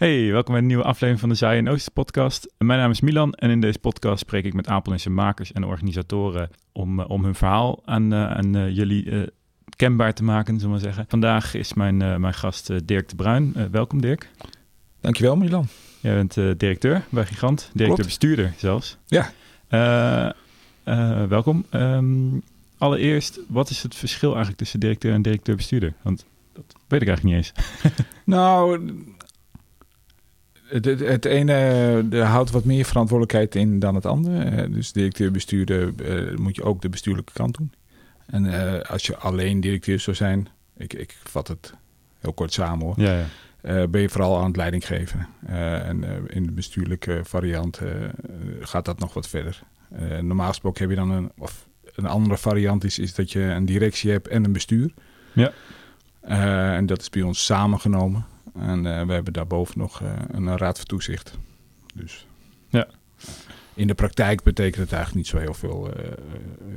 Hey, welkom bij een nieuwe aflevering van de Zij en Oosten podcast. Mijn naam is Milan en in deze podcast spreek ik met Apeldoornse makers en organisatoren om, eh, om hun verhaal aan, uh, aan uh, jullie kenbaar te maken, zullen we maar zeggen. Vandaag is mijn, mijn gast Dirk de Bruin. welkom Dirk. Dankjewel Milan. Jij bent directeur bij Gigant, directeur-bestuurder zelfs. Ja. welkom. Um, allereerst, wat is het verschil eigenlijk tussen directeur en directeur-bestuurder? Want dat weet ik eigenlijk niet eens. nou, het, het, ene de houdt wat meer verantwoordelijkheid in dan het andere. Uh, dus directeur-bestuurder uh, moet je ook de bestuurlijke kant doen. En uh, als je alleen directeur zou zijn, ik, ik vat het heel kort samen hoor. Ja, ja. ben je vooral aan het leiding geven. en in de bestuurlijke variant gaat dat nog wat verder. normaal gesproken heb je dan een, of een andere variant is, is dat je een directie hebt en een bestuur. Ja. en dat is bij ons samengenomen. En uh, we hebben daarboven nog uh, een raad van toezicht. Dus ja. in de praktijk betekent het eigenlijk niet zo heel veel uh,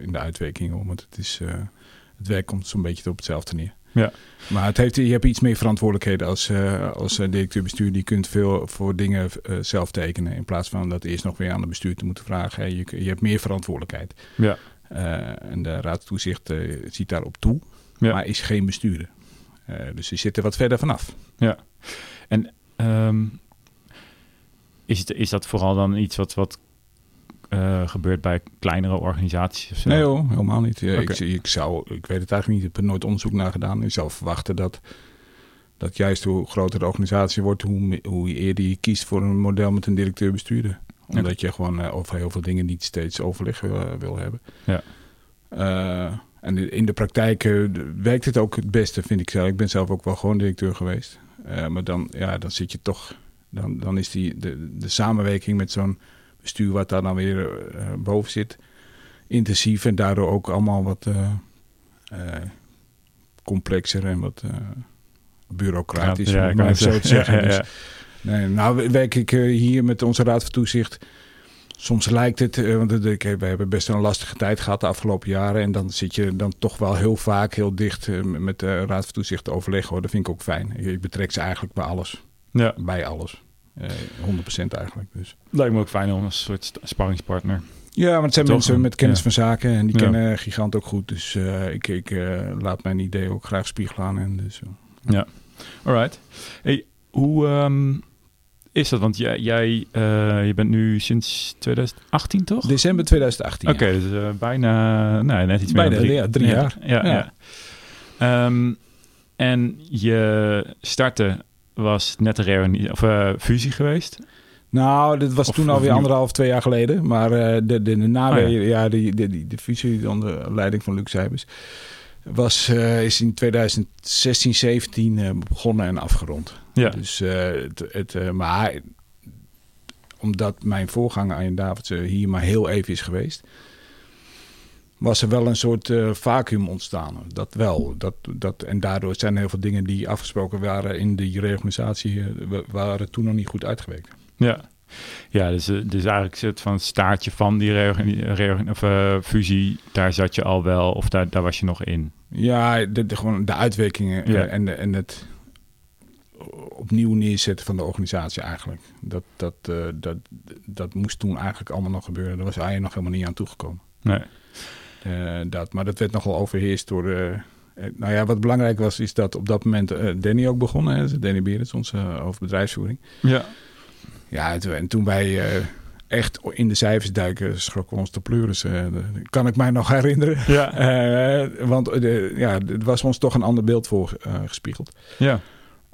in de uitwerking. Want het, is, het werk komt zo'n beetje op hetzelfde neer. Ja. Maar het heeft, je hebt iets meer verantwoordelijkheden als, als directeur-bestuur. Die kunt veel voor dingen zelf tekenen. In plaats van dat eerst nog weer aan de bestuur te moeten vragen. Je, je hebt meer verantwoordelijkheid. Ja. en de raad van toezicht ziet daarop toe. Ja. Maar is geen bestuurder. Dus die zit er wat verder vanaf. Ja. En um, is, het, is dat vooral dan iets wat, wat uh, gebeurt bij kleinere organisaties? Of zo? Nee helemaal niet. Ja, okay. ik, ik, zou, ik weet het eigenlijk niet, ik heb er nooit onderzoek naar gedaan. Ik zou verwachten dat, dat juist hoe groter de organisatie wordt, hoe, hoe eerder je kiest voor een model met een directeur-bestuurder. Omdat okay. je gewoon uh, over heel veel dingen niet steeds overleg wil, wil hebben. Ja. En in de praktijk uh, werkt het ook het beste, vind ik zelf. Ik ben zelf ook wel gewoon directeur geweest. Uh, maar dan, ja, dan zit je toch. Dan, dan is die, de, de samenwerking met zo'n bestuur, wat daar dan weer uh, boven zit, intensief en daardoor ook allemaal wat complexer en wat bureaucratisch, ja, om het zo te zeggen. Ja, dus, nee, nou werk ik hier met onze Raad van Toezicht soms lijkt het, want we hebben best een lastige tijd gehad de afgelopen jaren. En dan zit je dan toch wel heel vaak heel dicht met de Raad van Toezicht overleggen. Dat vind ik ook fijn. Ik betrek ze eigenlijk bij alles. Ja. Bij alles. Uh, 100% eigenlijk. Dus. Lijkt me ook fijn om een soort sparringspartner. Ja, want het zijn toch mensen met kennis ja. van zaken en die ja. kennen Gigant ook goed. Dus uh, ik, ik uh, laat mijn idee ook graag spiegelen aan. En dus, ja, alright. Hey, hoe... Um is dat? Want jij, jij uh, je bent nu sinds 2018, toch? December 2018. Oké, okay, ja. dus uh, bijna, nou, net iets bijna, meer dan drie, ja, drie ja, jaar. Ja, ja. Um, en je starten was net een of, uh, fusie geweest? Nou, dat was of, toen alweer anderhalf, twee jaar geleden. Maar de, de, de na oh, ja. die, de, die, de fusie onder leiding van Luc Zijbers was, is in 2016, 17 uh, begonnen en afgerond. Ja. Dus uh, het, het uh, maar omdat mijn voorganger Arjen Davids hier maar heel even is geweest, was er wel een soort vacuüm ontstaan. Dat wel. Dat, dat, en daardoor zijn heel veel dingen die afgesproken waren in die reorganisatie, waren toen nog niet goed uitgewerkt. Ja. Ja, dus, dus eigenlijk zit van het staartje van die of, uh, fusie, daar zat je al wel, of daar, daar was je nog in? Ja, de, de gewoon de uitwerkingen ja. en, de, en het opnieuw neerzetten van de organisatie eigenlijk. Dat, dat, uh, dat, dat moest toen eigenlijk allemaal nog gebeuren. Daar was hij nog helemaal niet aan toegekomen. Nee. Uh, dat, maar dat werd nogal overheerst door... Uh, nou ja, wat belangrijk was, is dat op dat moment Danny ook begonnen. Hè? Danny Berends, onze hoofdbedrijfsvoering. Ja. Ja, en toen wij echt in de cijfers duiken, schrokken we ons de pleuris. Uh, kan ik mij nog herinneren. Ja. Uh, want ja, er was ons toch een ander beeld voor gespiegeld. Ja.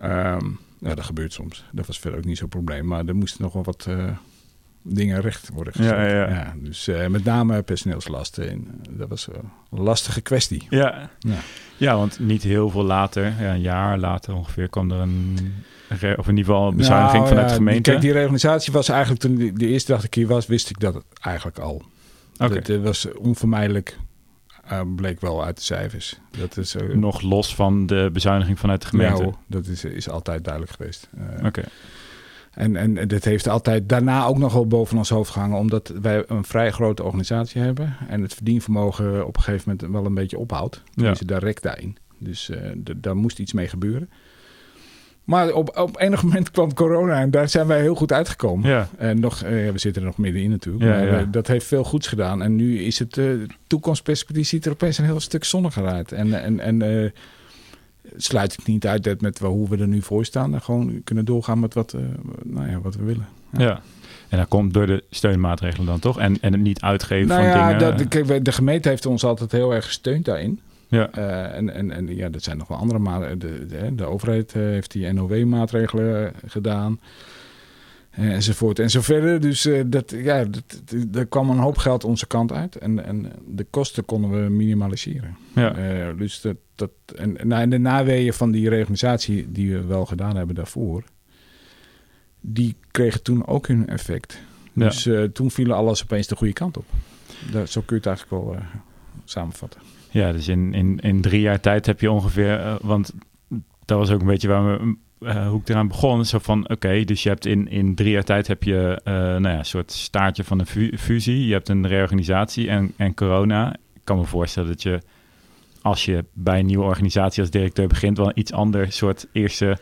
Um, ja, dat gebeurt soms. Dat was verder ook niet zo'n probleem. Maar er moesten nog wel wat dingen recht worden gezet. Ja, ja. ja dus met name personeelslasten. En, dat was een lastige kwestie. Ja. ja. Ja, want niet heel veel later, ja, een jaar later ongeveer, kwam er een of in ieder geval bezuiniging nou, vanuit ja, de gemeente. Kijk, die reorganisatie was eigenlijk toen de, eerste dag dat ik hier was, wist ik dat eigenlijk al. Okay. Dat, dat was onvermijdelijk, uh, bleek wel uit de cijfers. Dat is, uh, Nog los van de bezuiniging vanuit de gemeente? Ja, dat is, is altijd duidelijk geweest. Uh, Oké. Okay. En, en dat heeft altijd daarna ook nog wel boven ons hoofd gehangen, omdat wij een vrij grote organisatie hebben en het verdienvermogen op een gegeven moment wel een beetje ophoudt. Ja. Dus direct daarin. Dus daar moest iets mee gebeuren. Maar op, op enig moment kwam corona en daar zijn wij heel goed uitgekomen. Ja. En nog, eh, we zitten er nog middenin natuurlijk. Ja, maar ja. eh, dat heeft veel goeds gedaan. En nu is het eh, toekomstperspectief ziet er opeens een heel stuk zonniger uit. En, en, en sluit ik niet uit dat met hoe we er nu voor staan. En gewoon kunnen doorgaan met wat, nou ja, wat we willen. Ja. En dat komt door de steunmaatregelen dan toch? En, en het niet uitgeven Nou van ja, dingen. dat, kijk, wij- de gemeente heeft ons altijd heel erg gesteund daarin. Ja. Eh, en, en, en ja, dat zijn nog wel andere maatregelen. De, de, de overheid eh, heeft die NOW-maatregelen eh, gedaan. Enzovoort en zo verder. Dus dat, ja, dat, er kwam een hoop geld onze kant uit. En, en de kosten konden we minimaliseren. Ja. Dus dat, dat, en, nou, en de naweeën van die reorganisatie die we wel gedaan hebben daarvoor... die kregen toen ook hun effect. Ja. Dus toen viel alles opeens de goede kant op. Dat, zo kun je het eigenlijk wel samenvatten. Ja, dus in, in, in drie jaar tijd heb je ongeveer... eh, want dat was ook een beetje waar we, eh, hoe ik eraan begon. Zo van, oké, dus je hebt in, in drie jaar tijd heb je eh, nou ja, een soort staartje van een fu- fusie. Je hebt een reorganisatie en, en corona. Ik kan me voorstellen dat je, als je bij een nieuwe organisatie als directeur begint... wel een iets ander soort eerste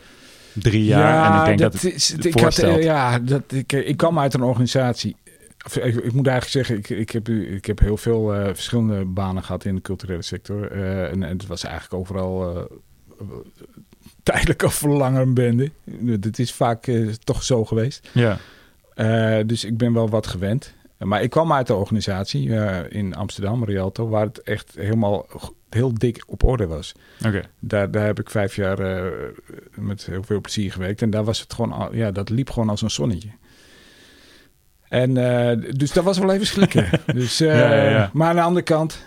drie jaar. en ik denk dat, het is, ik had, ja, dat, ik, ik kwam uit een organisatie. Ik, ik moet eigenlijk zeggen, ik, ik, heb, ik heb heel veel eh, verschillende banen gehad in de culturele sector. eh, en, en het was eigenlijk overal eh, tijdelijk of voor langer bende. Het is vaak toch zo geweest. ja, dus ik ben wel wat gewend. Maar ik kwam uit de organisatie in Amsterdam, Rialto, waar het echt helemaal heel dik op orde was. oké. Daar, daar heb ik vijf jaar met heel veel plezier gewerkt. En daar was het gewoon, al- ja, dat liep gewoon als een zonnetje. En eh, dus dat was wel even schrikken. dus, eh, Ja, ja, ja. Maar aan de andere kant,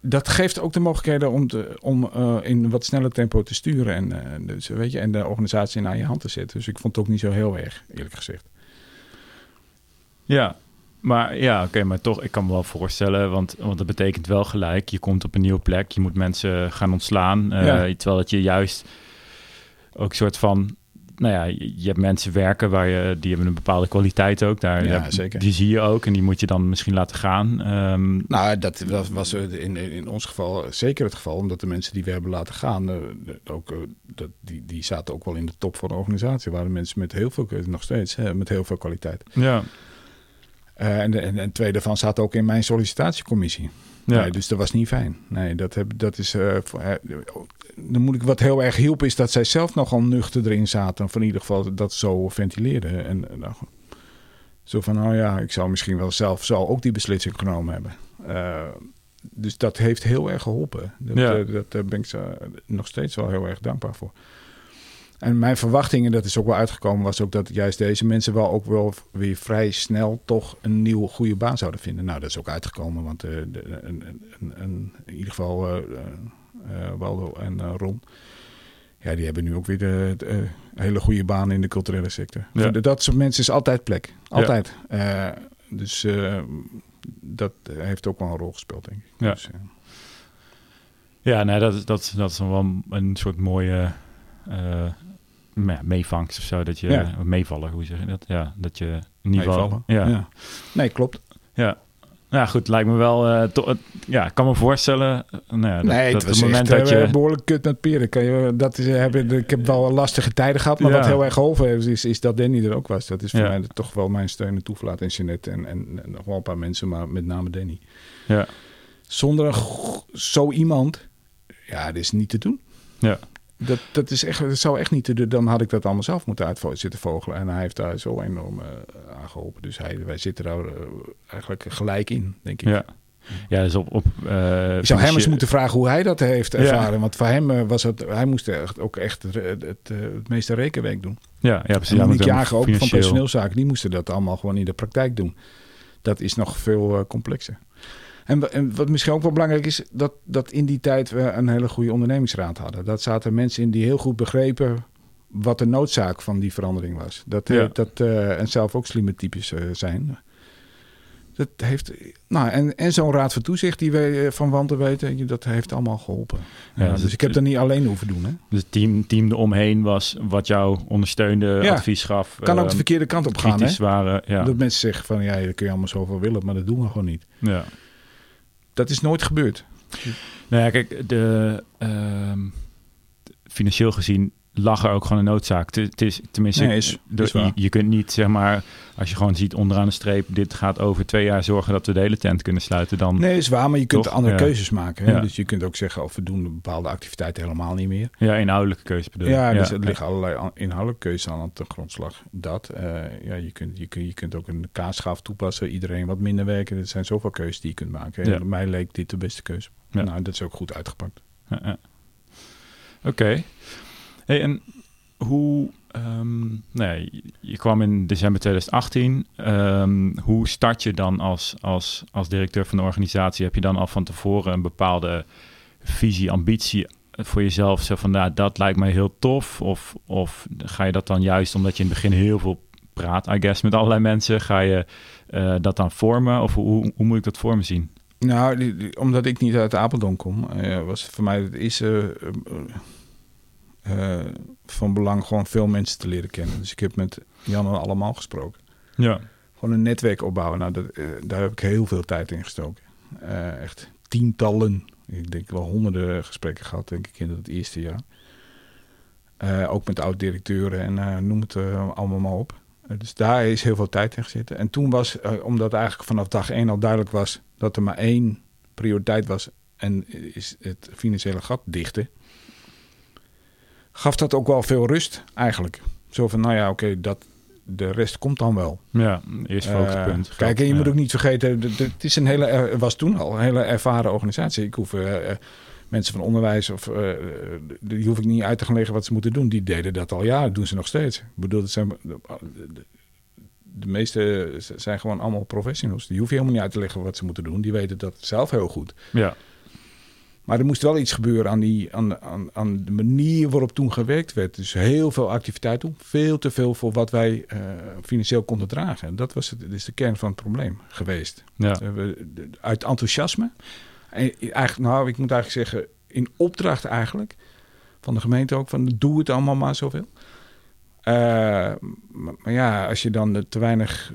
dat geeft ook de mogelijkheden om, te, om eh, in wat sneller tempo te sturen. En, dus, weet je, en de organisatie naar je hand te zetten. Dus ik vond het ook niet zo heel erg, eerlijk gezegd. Ja, maar ja, oké, maar toch, ik kan me wel voorstellen, want, want dat betekent wel gelijk. Je komt op een nieuwe plek, je moet mensen gaan ontslaan. Ja. Terwijl dat je juist ook een soort van, nou ja, je, hebt mensen werken waar je, die hebben een bepaalde kwaliteit ook. Daar, Ja, zeker. Die zie je ook en die moet je dan misschien laten gaan. Ehm, Nou, dat was, was in, in ons geval zeker het geval. Omdat de mensen die we hebben laten gaan, eh, ook, eh, dat, die, die zaten ook wel in de top van de organisatie. Waren mensen met heel veel, nog steeds, hè, met heel veel kwaliteit. ja, Eh, en, en, en twee daarvan zaten ook in mijn sollicitatiecommissie. Ja, Nee, dus dat was niet fijn. Nee, dat, heb, dat is. eh, eh, dan moet ik wat heel erg hielp, is dat zij zelf nogal nuchter erin zaten. Of in ieder geval dat zo ventileerden. En, en dan zo van, oh ja, ik zou misschien wel zelf zo ook die beslissing genomen hebben. Eh, dus dat heeft heel erg geholpen. Dat, Ja. eh, dat daar ben ik ze nog steeds wel heel erg dankbaar voor. En mijn verwachtingen, dat is ook wel uitgekomen, was ook dat juist deze mensen wel ook wel weer vrij snel toch een nieuwe goede baan zouden vinden. Nou, dat is ook uitgekomen, want eh, de, een, een, een- in ieder geval eh, eh, Waldo en Ron, ja, die hebben nu ook weer de, de, hele goede baan in de culturele sector. Ja. Voor de- dat soort mensen is altijd plek, altijd. Dus dat heeft ook wel een rol gespeeld, denk ik. Ja. Dus, ja nee, dat, is- dat, dat is wel een soort mooie meevangst of zo. Dat je, Ja. meevallen, hoe zeg je dat? Ja, dat je in ieder geval... Ja, Ja. Nee, klopt. Ja. Nou ja, goed, lijkt me wel... to- het- ja, ik kan me voorstellen... eh, nou ja, dat, nee, dat het was het moment echt dat eh, je... behoorlijk kut met peren. Kan je, dat is, hebben, ik heb wel lastige tijden gehad, maar Ja. wat heel erg geholpen heeft, is, is dat Danny er ook was. Dat is voor Ja. mij toch wel mijn steun en toeverlaat en Jeanette en, en, en nog wel een paar mensen, maar met name Danny. Ja, Zonder zo iemand, ja, dat is niet te doen. ja, Dat, dat, is echt, dat zou echt niet te doen. Dan had ik dat allemaal zelf moeten uit zitten vogelen. En hij heeft daar zo enorm eh, aan geholpen. Dus hij, wij zitten daar eh, eigenlijk gelijk in, denk ik. ja. Ja, dus op... op eh, Ik zou hem eens moeten vragen hoe hij dat heeft Ja. ervaren. Want voor hem was het, hij moest echt, ook echt het, het, meeste rekenwerk doen. Ja, ja precies. En ja, Monique Jager ook van personeelszaken, die moesten dat allemaal gewoon in de praktijk doen. Dat is nog veel complexer. En, wa- en wat misschien ook wel belangrijk is, dat, dat in die tijd we een hele goede ondernemingsraad hadden. Dat zaten mensen in die heel goed begrepen wat de noodzaak van die verandering was. Dat, eh, Ja. dat, eh, en zelf ook slimme types eh, zijn. Dat heeft, nou, en, en zo'n raad van toezicht die wij eh, van wanten weten, dat heeft allemaal geholpen. Ja, Ja, dus dus het- ik heb dat niet alleen hoeven doen. Hè. Dus het team, team eromheen was wat jou ondersteunde, Ja. advies gaf. Kan ook de ehm, verkeerde kant op gaan. Hè? waren. Dat mensen zeggen van ja, dat kun je allemaal zoveel willen, maar dat doen we gewoon niet. ja. Dat is nooit gebeurd. Nou ja, kijk, de, ehm, financieel gezien lag er ook gewoon een noodzaak. Het, het is tenminste, Nee, is- waar. je, je kunt niet zeg maar, als je gewoon ziet onderaan de streep, dit gaat over twee jaar zorgen dat we de hele tent kunnen sluiten, dan Nee, is waar, maar je kunt Toch? andere Ja. keuzes maken. Hè? Ja. Dus je kunt ook zeggen, of we doen bepaalde activiteiten helemaal niet meer. ja, inhoudelijke keuze bedoel je. Ja, dus ja. er liggen allerlei inhoudelijke keuzes aan de grondslag. Dat, eh, ja, je, kunt, je, kunt, je kunt ook een kaasschaaf toepassen, iedereen wat minder werken. Er zijn zoveel keuzes die je kunt maken. En mij leek dit de beste keuze. Nou, dat is ook goed uitgepakt. Ja, ja. En hoe... ehm, nee, je- je kwam in december 2018. Ehm, hoe start je dan als, als, als directeur van de organisatie? Heb je dan al van tevoren een bepaalde visie, ambitie voor jezelf? Zo van, nou, dat lijkt mij heel tof. Of, of ga je dat dan juist omdat je in het begin heel veel praat, I guess, met allerlei mensen. Ga je eh, dat dan vormen? Of hoe, hoe moet ik dat voor me zien? Nou, omdat ik niet uit Apeldoorn kom, eh, was voor mij het eerste eh, eh, van belang gewoon veel mensen te leren kennen. Dus ik heb met Jan en allemaal gesproken. Ja. Gewoon een netwerk opbouwen. Nou, dat, eh, daar heb ik heel veel tijd in gestoken. Eh, echt tientallen, ik denk wel honderden gesprekken gehad, denk ik, in het eerste jaar. Ook met oud-directeuren en noem het allemaal maar op. Dus daar is heel veel tijd in gezeten. En toen was, omdat eigenlijk vanaf dag één al duidelijk was dat er maar één prioriteit was en is het financiële gat dichten, gaf dat ook wel veel rust eigenlijk. Zo van, nou ja, oké, dat de rest komt dan wel. Ja, eerst focuspunt. Eh, kijk, en je Ja. moet ook niet vergeten, het is een hele, er was toen al een hele ervaren organisatie. Ik hoef eh, mensen van onderwijs of die hoef ik niet uit te gaan leggen wat ze moeten doen. Die deden dat al jaren, doen ze nog steeds. Ik bedoel, het zijn, de, de, de meeste zijn gewoon allemaal professionals. Die hoef je helemaal niet uit te leggen wat ze moeten doen. Die weten dat zelf heel goed. Ja, Maar er moest wel iets gebeuren aan, die, aan, aan, aan de manier waarop toen gewerkt werd. Dus heel veel activiteit doen. Veel te veel voor wat wij eh, financieel konden dragen. En dat was het, dat is de kern van het probleem geweest. ja. Eh, we- Uit enthousiasme. En eigenlijk, nou, ik moet eigenlijk zeggen, in opdracht eigenlijk. Van de gemeente ook, van doe het allemaal maar zoveel. Eh, maar, maar ja, als je dan te weinig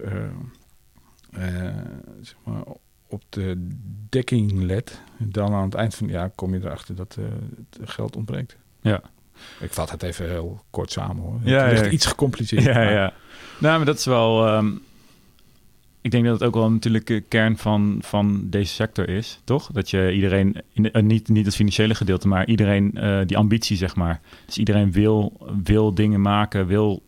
zeg maar, op de dekking let, dan aan het eind van het jaar kom je erachter dat eh, het geld ontbreekt. Ja. Ik vat het even heel kort samen hoor. Ja, het ligt ja. iets gecompliceerd. Ja, maar- ja. Nou, maar dat is wel. ehm, ik denk dat het ook wel natuurlijk de kern van, van deze sector is, toch? Dat je iedereen, in de- eh, niet, niet het financiële gedeelte, maar iedereen, eh, die ambitie, zeg maar. Dus iedereen wil, wil dingen maken, wil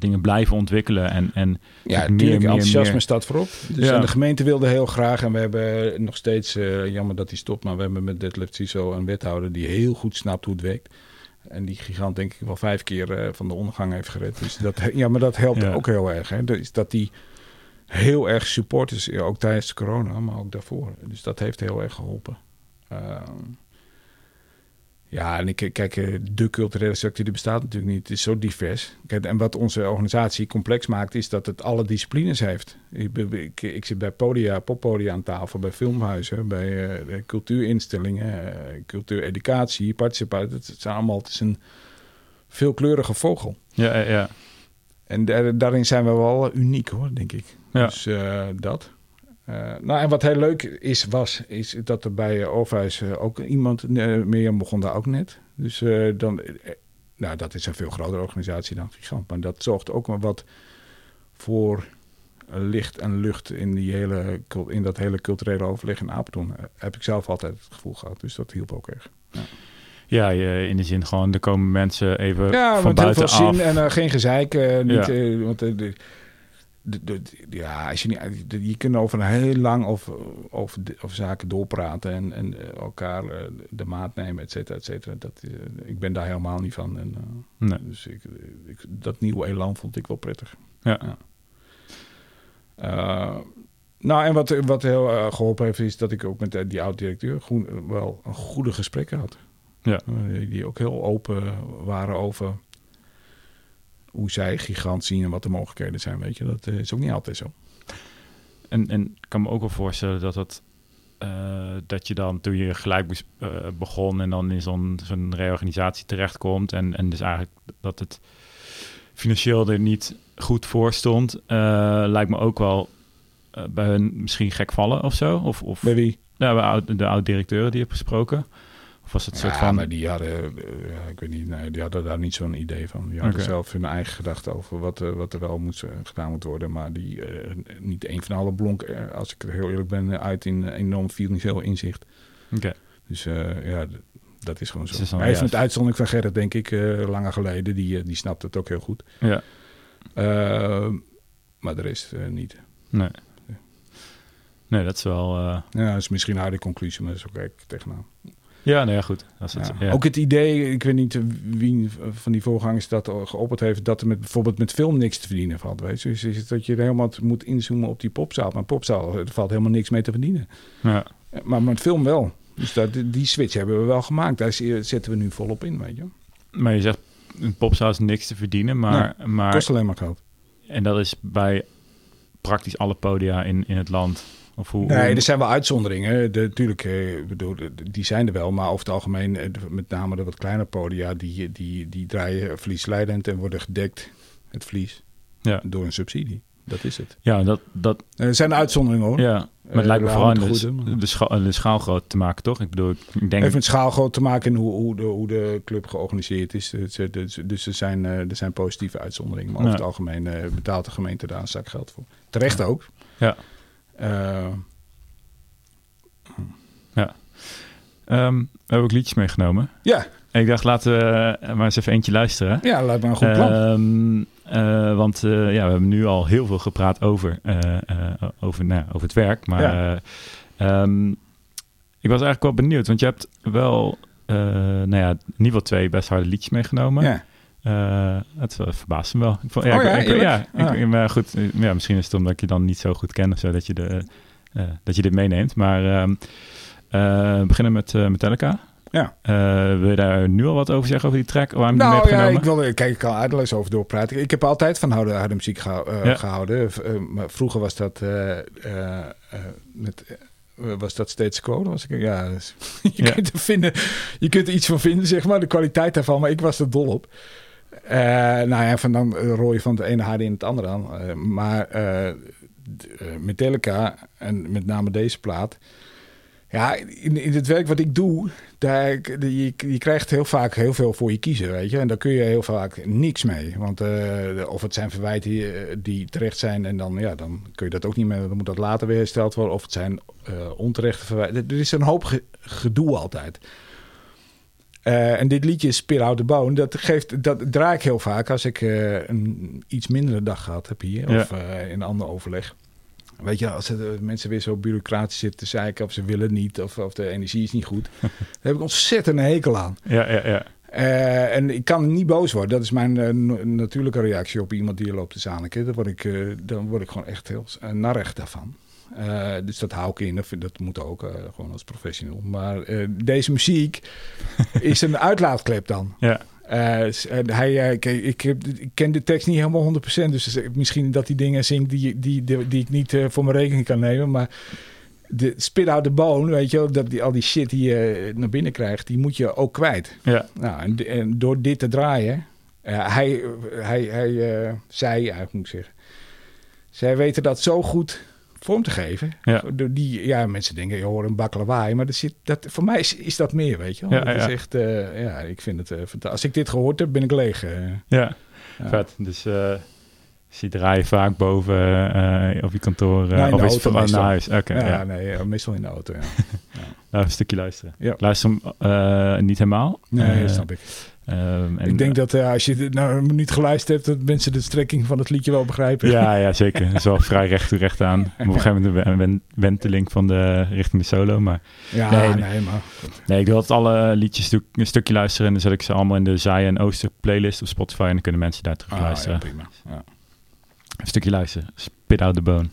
dingen blijven ontwikkelen. En, en Ja, meer, natuurlijk. meer, enthousiasme meer. staat voorop. Dus Ja. en de gemeente wilde heel graag. En we hebben nog steeds, eh, jammer dat hij stopt, maar we hebben met Detlef Ciso een wethouder die heel goed snapt hoe het werkt. En die gigant denk ik wel vijf keer eh, van de ondergang heeft gered. Dus dat, ja, maar dat helpt Ja. ook heel erg. Hè? Dus dat die heel erg support is, ja, ook tijdens de corona, maar ook daarvoor. Dus dat heeft heel erg geholpen. Ehm, ja, en ik, kijk, eh, de culturele sector die bestaat natuurlijk niet. Het is zo divers. Kijk, en wat onze organisatie complex maakt, is dat het alle disciplines heeft. Ik, ik, ik zit bij podia, poppodia aan tafel, bij filmhuizen, bij eh, cultuurinstellingen, eh, cultuureducatie, participatie. Het zijn allemaal, het is een veelkleurige vogel. Ja, ja. En daar- daarin zijn we wel uniek hoor, denk ik. Ja. Dus dat. Eh, nou, en wat heel leuk is, was, is dat er bij uh, Overhuis eh, ook iemand, uh, Mirjam begon daar ook net. Dus eh, dan, eh, nou, dat is een veel grotere organisatie dan Gigant. Maar dat zorgt ook maar wat voor licht en lucht in, die hele, in dat hele culturele overleg in Apeldoorn. Eh, heb ik zelf altijd het gevoel gehad. Dus dat hielp ook erg. Ja, je, in de zin gewoon, er komen mensen even Ja, van met heel veel buitenaf. zin en eh, geen gezeik. eh, niet, Ja. eh, want eh, de, ja, als je, niet, de- je kunt over heel lang over, over, de- over zaken doorpraten en, en eh, elkaar eh, de maat nemen, et cetera, et cetera. Dat, eh, ik ben daar helemaal niet van. En, Nee. Dus ik, ik, dat nieuwe elan vond ik wel prettig. Ja. Eh, nou, en wat, wat heel eh, geholpen heeft, is dat ik ook met die oud-directeur wel een goede gesprekken had. Ja. Die ook heel open waren over hoe zij gigant zien en wat de mogelijkheden zijn. Weet je, dat eh, is ook niet altijd zo. En, en ik kan me ook wel voorstellen dat dat, eh, dat je dan toen je gelijk eh, begon en dan in zo'n zo'n reorganisatie terechtkomt en, en dus eigenlijk dat het financieel er niet goed voor stond, lijkt me ook wel bij hun misschien gek vallen of zo. Of, of Bij wie? bij oud- de oud-directeuren die je hebt gesproken. Of was het een Ja, soort van... maar die hadden, eh, ik weet niet, nee, die hadden daar niet zo'n idee van. Die hadden zelf hun eigen gedachten over wat, eh, wat er wel moet, eh, gedaan moet worden. Maar die, niet een van alle blonk, als ik er heel eerlijk ben, uit in enorm financieel inzicht. Oké. Dus ja, dat is gewoon zo. Is Hij heeft met uitzondering van Gerrit, denk ik, langer geleden. Die, die snapt het ook heel goed. Ja, maar de rest niet. nee. Nee, dat is wel... Ja, dat is misschien een harde conclusie, maar dat is ook kijk tegenaan. Ja, nou ja, goed. Als het, Ja. ja. Ook het idee, ik weet niet wie van die voorgangers dat geopperd heeft, dat er met, bijvoorbeeld met film niks te verdienen valt. Weet je? Dus is het dat je helemaal moet inzoomen op die popzaal. Maar popzaal, er valt helemaal niks mee te verdienen. Ja. Maar met film wel. Dus dat, die switch hebben we wel gemaakt. Daar zetten we nu volop in, weet je. Maar je zegt, een popzaal is niks te verdienen, maar... maar Kost alleen maar geld. En dat is bij praktisch alle podia in, in het land. Of hoe, Nee, er zijn wel uitzonderingen. De, natuurlijk, eh, bedoel, die zijn er wel. Maar over het algemeen, eh, met name de wat kleinere podia, die, die, die draaien verliesleidend en worden gedekt, het verlies, Ja. door een subsidie. Dat is het. Ja, dat, dat, Eh, Er zijn uitzonderingen hoor. ja. Maar het Eh, lijkt me vooral de, de, scha- de schaal groot te maken, toch? Ik bedoel, ik denk... Heeft met schaalgroot te maken in hoe, hoe, de, hoe de club georganiseerd is. Dus, eh, Dus, er, zijn, eh, er zijn positieve uitzonderingen. Maar over het algemeen eh, betaalt de gemeente daar een zak geld voor. Terecht ook. Ja. Eh, Ehm, we hebben ook liedjes meegenomen. ja. En ik dacht, laten we maar eens even eentje luisteren. ja, lijkt me een goed plan. Ehm, eh, want eh, ja, we hebben nu al heel veel gepraat over, eh, over, nou, ja, over het werk. Maar Ja. eh, ehm, ik was eigenlijk wel benieuwd, want je hebt wel, nou ja, in ieder geval twee best harde liedjes meegenomen. ja. Eh, het uh, verbaast me wel. Ik vond, ja, Oh ik- ja, ik- eerlijk? ja, ik- Ah. maar goed, eh, ja, misschien is het omdat ik je dan niet zo goed ken of zo, dat je, de, eh, dat je dit meeneemt. Maar ehm, eh, we beginnen met eh, Metallica. Ja. Eh, wil je daar nu al wat over zeggen, over die track? Waarom je die mee Nou hebt ja, genomen? ik wil, kijk, ik kan eindeloos over doorpraten. Ik heb altijd van harde, harde muziek eh, Ja. gehouden. Eh, maar vroeger was dat eh, eh, eh, met, eh, was dat steeds quo. Was ik, ja, dus- je, Ja. kunt er vinden, je kunt er iets van vinden, zeg maar, de kwaliteit daarvan. Maar ik was er dol op. Eh, nou ja, van dan rooi je van het ene haar in het andere aan. Eh, maar eh, Metallica, en met name deze plaat... Ja, in, in het werk wat ik doe, daar, je, je krijgt heel vaak heel veel voor je kiezen, weet je. En daar kun je heel vaak niks mee. Want of het zijn verwijten die, terecht zijn en dan, ja, dan kun je dat ook niet meer... Dan moet dat later weer hersteld worden. Of het zijn onterechte verwijten. Er is een hoop ge- gedoe altijd. Eh, en dit liedje Spit Out the Bone, dat, geeft, dat draai ik heel vaak als ik eh, een iets mindere dag gehad heb hier. Ja. Of eh, in een ander overleg. Weet je, als het, mensen weer zo bureaucratisch zitten te zeiken of ze willen niet of, of de energie is niet goed. Daar heb ik ontzettend een hekel aan. Ja, ja, ja. En ik kan niet boos worden. Dat is mijn natuurlijke reactie op iemand die loopt te zaniken. Dan word ik, dan word ik gewoon echt heel narrig daarvan. Eh, dus dat hou ik in. Dat, dat moet ook, eh, gewoon als professional. Maar eh, deze muziek is een uitlaatklep dan. ja. Hij, ik, ik ken de tekst niet helemaal 100%. Dus misschien dat hij dingen zingt die, die, die, die ik niet voor mijn rekening kan nemen. Maar de spit out the bone, weet je wel, dat die, al die shit die je naar binnen krijgt, die moet je ook kwijt. ja. Nou, en, de- en door dit te draaien, hij, hij, hij zij, ik moet zeggen, zij weten dat zo goed vorm te geven. Ja. Die, ja, mensen denken, je hoort een bakkelawaai, maar er zit, dat, voor mij is, is dat meer, weet je wel. Ja, dat ja. is echt, eh, ja, ik vind het, eh, fanta- als ik dit gehoord heb, ben ik leeg. eh. Ja, vet. Dus zie je draaien vaak boven eh, op je kantoor. in de of is vooral naar huis? Oké, ja, ja. nee, ja, meestal in de auto, ja. Nou, een stukje luisteren. Ja. Luister hem eh, niet helemaal. Nee, dat snap ik. Ehm, en- ik denk dat eh, als je dit nou niet geluisterd hebt, dat mensen de strekking van het liedje wel begrijpen. Ja, ja, zeker. Het is wel vrij recht toe recht aan. Op een gegeven moment een wen- wenteling van de richting de solo. Maar Ja, Nee, nee, maar nee, ik wil dat alle liedjes een stukje luisteren. En dan zet ik ze allemaal in de Zij en Ooster playlist op Spotify. En dan kunnen mensen daar terug ah, ja, luisteren. prima. Ja. Een stukje luisteren. Spit out the bone.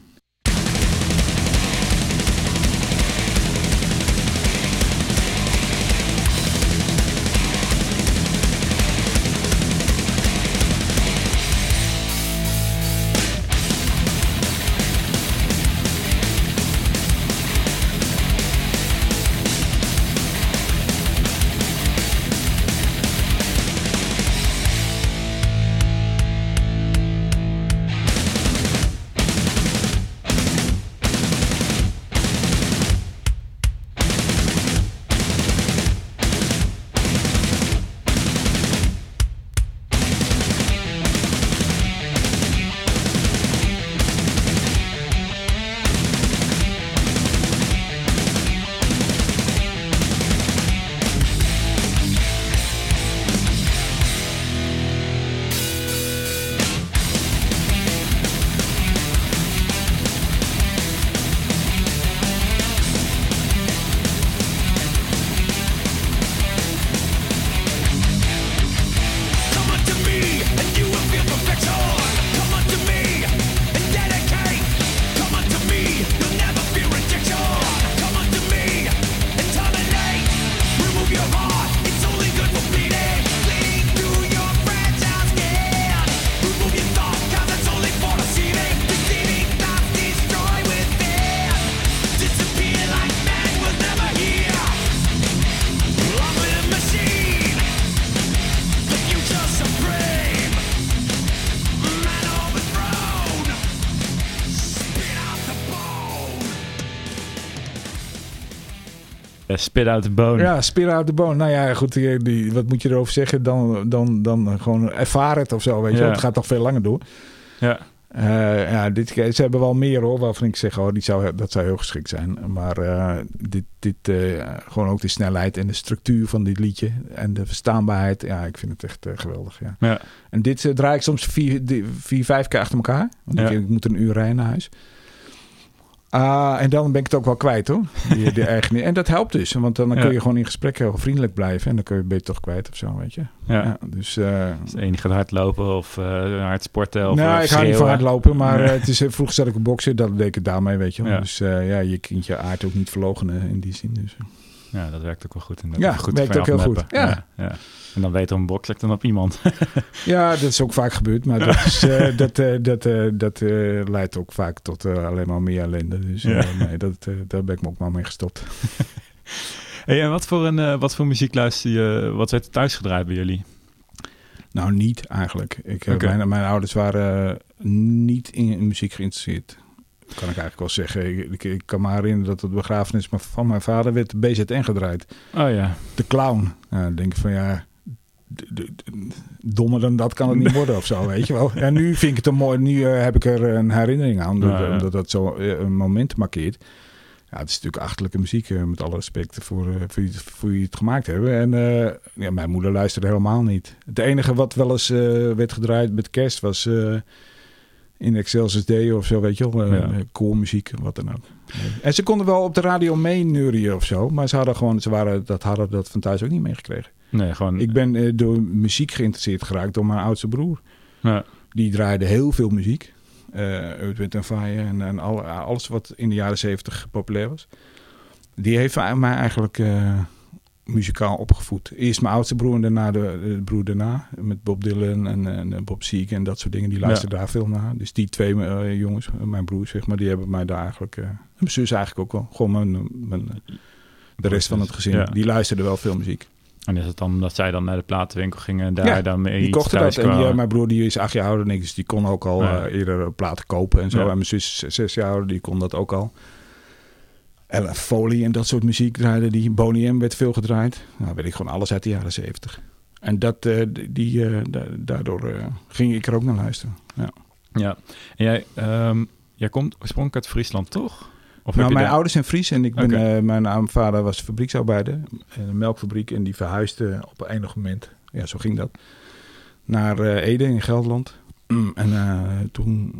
Spit out the bone. Ja, spit out the bone. Nou ja, goed, die, die, wat moet je erover zeggen? Dan, dan, dan gewoon ervaar het of zo, weet je. Ja. Het gaat nog veel langer door. Ja, Eh, ja, dit, ze hebben wel meer hoor, waarvan ik zeg, oh, die zou, dat zou heel geschikt zijn. Maar eh, dit, dit eh, gewoon ook de snelheid en de structuur van dit liedje en de verstaanbaarheid. Ja, ik vind het echt geweldig. Ja. ja. En dit draai ik soms vier, die- vier, vijf keer achter elkaar. Want ik, Ja. ik moet een uur rijden naar huis. Ah, en dan ben ik het ook wel kwijt hoor. Die, die eigen, en dat helpt dus. Want dan Ja. kun je gewoon in gesprek heel vriendelijk blijven. En dan kun je, ben je toch kwijt of zo, weet je. ja. Ja, dus... eh, Als de ene gaat hardlopen of eh, hard sporten of nou, of ik hou niet van hardlopen, maar Nee. eh, het is, eh, vroeger zat ik op boksen, dat deed ik het daarmee, weet je wel. Ja. Dus eh, ja, je kunt je aard ook niet verlogenen in die zin. Dus. Ja, dat werkt ook wel goed. En Ja, goed werkt ook heel goed. Ja. ja. En dan weet er een bokser dan op iemand. Ja, dat is ook vaak gebeurd, maar dat, is, eh, dat, eh, dat, eh, dat leidt ook vaak tot alleen maar meer ellende. Dus Ja. nee, dat, daar ben ik me ook maar mee gestopt. hey, en wat voor, een, wat voor muziek luister je? Wat werd er thuis gedraaid bij jullie? Nou, niet eigenlijk. Ik, mijn, mijn ouders waren niet in muziek geïnteresseerd. Kan ik eigenlijk wel zeggen. Ik, kan me herinneren dat de begrafenis van mijn vader werd de BZN gedraaid. Oh ja. De clown. Dan denk ik van ja, dommer dan dat kan het niet worden of zo, weet je wel. En nu vind ik het een mooi, nu eh, heb ik er een herinnering aan, omdat, Ja, ja. omdat dat zo eh, een moment markeert. Ja, het is natuurlijk achterlijke muziek, eh, met alle respect voor, voor, wie, voor het gemaakt hebben. En ja, mijn moeder luisterde helemaal niet. Het enige wat wel eens werd gedraaid met kerst was in Excelsis Deo of zo, weet je wel. eh, Ja. koormuziek, wat dan ook. En ze konden wel op de radio meeneurien of zo, maar ze hadden gewoon, ze waren, dat hadden dat van thuis ook niet meegekregen. Nee, gewoon... Ik ben eh, door muziek geïnteresseerd geraakt door mijn oudste broer. ja. Die draaide heel veel muziek. Eh Earth, Wind Fire en, en al, alles wat in de jaren zeventig populair was. Die heeft mij eigenlijk eh, muzikaal opgevoed. Eerst mijn oudste broer en daarna de, de broer daarna. Met Bob Dylan en, en Bob Seek en dat soort dingen. Die luisterden daar veel naar. Dus die twee eh, jongens, eh, mijn broers zeg maar, die hebben mij daar eigenlijk... en mijn zus eigenlijk ook wel. Gewoon mijn, mijn, de rest van het gezin. Ja. Die luisterde wel veel muziek. En is het dan dat zij dan naar de platenwinkel gingen en daar Ja, dan mee Die kochten dat. En die, mijn broer die is acht jaar ouder dan ik, dus die kon ook al Ja. eerder platen kopen en zo. Ja. En mijn zus is zes jaar ouder, die kon dat ook al. En Foley en dat soort muziek draaide die. Boney M werd veel gedraaid. Nou, weet ik gewoon alles uit de jaren zeventig. En dat, eh, die, eh, da- daardoor eh, ging ik er ook naar luisteren. Ja. Ja. En jij, ehm, jij komt oorspronkelijk uit Friesland, toch? Of Nou, mijn daar- ouders zijn Fries en ik ben, eh, mijn vader was fabrieksarbeider. in Een melkfabriek en die verhuisde op enig moment, ja zo ging dat, naar eh, Ede in Gelderland. Mm, En eh, toen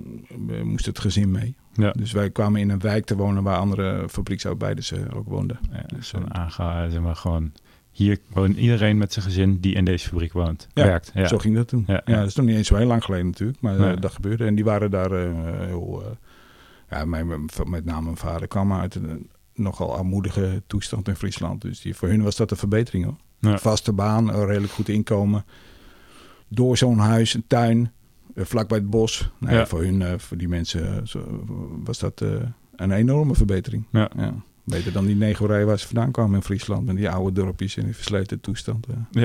eh, moest het gezin mee. Ja. Dus wij kwamen in een wijk te wonen waar andere fabrieksarbeiders eh, ook woonden. Ja, Dus, zo'n aange- zeg maar gewoon... Hier woont iedereen met zijn gezin die in deze fabriek woont. Ja, Werkt. Ja. Zo ging dat toen. Ja, dat is nog niet eens zo heel lang geleden natuurlijk, maar eh, Nee. dat gebeurde. En die waren daar eh, heel... ja, mijn, met name mijn vader kwam uit een nogal armoedige toestand in Friesland. Dus die, voor hun was dat een verbetering hoor. Vaste baan, een redelijk goed inkomen. Door zo'n huis, een tuin, eh, vlakbij het bos. Nou, ja, Ja. Voor hun, eh, voor die mensen, eh, was dat een enorme verbetering. Ja. Ja. Beter dan die negorij waar ze vandaan kwamen in Friesland. Met die oude dorpjes in die versleten toestand. eh.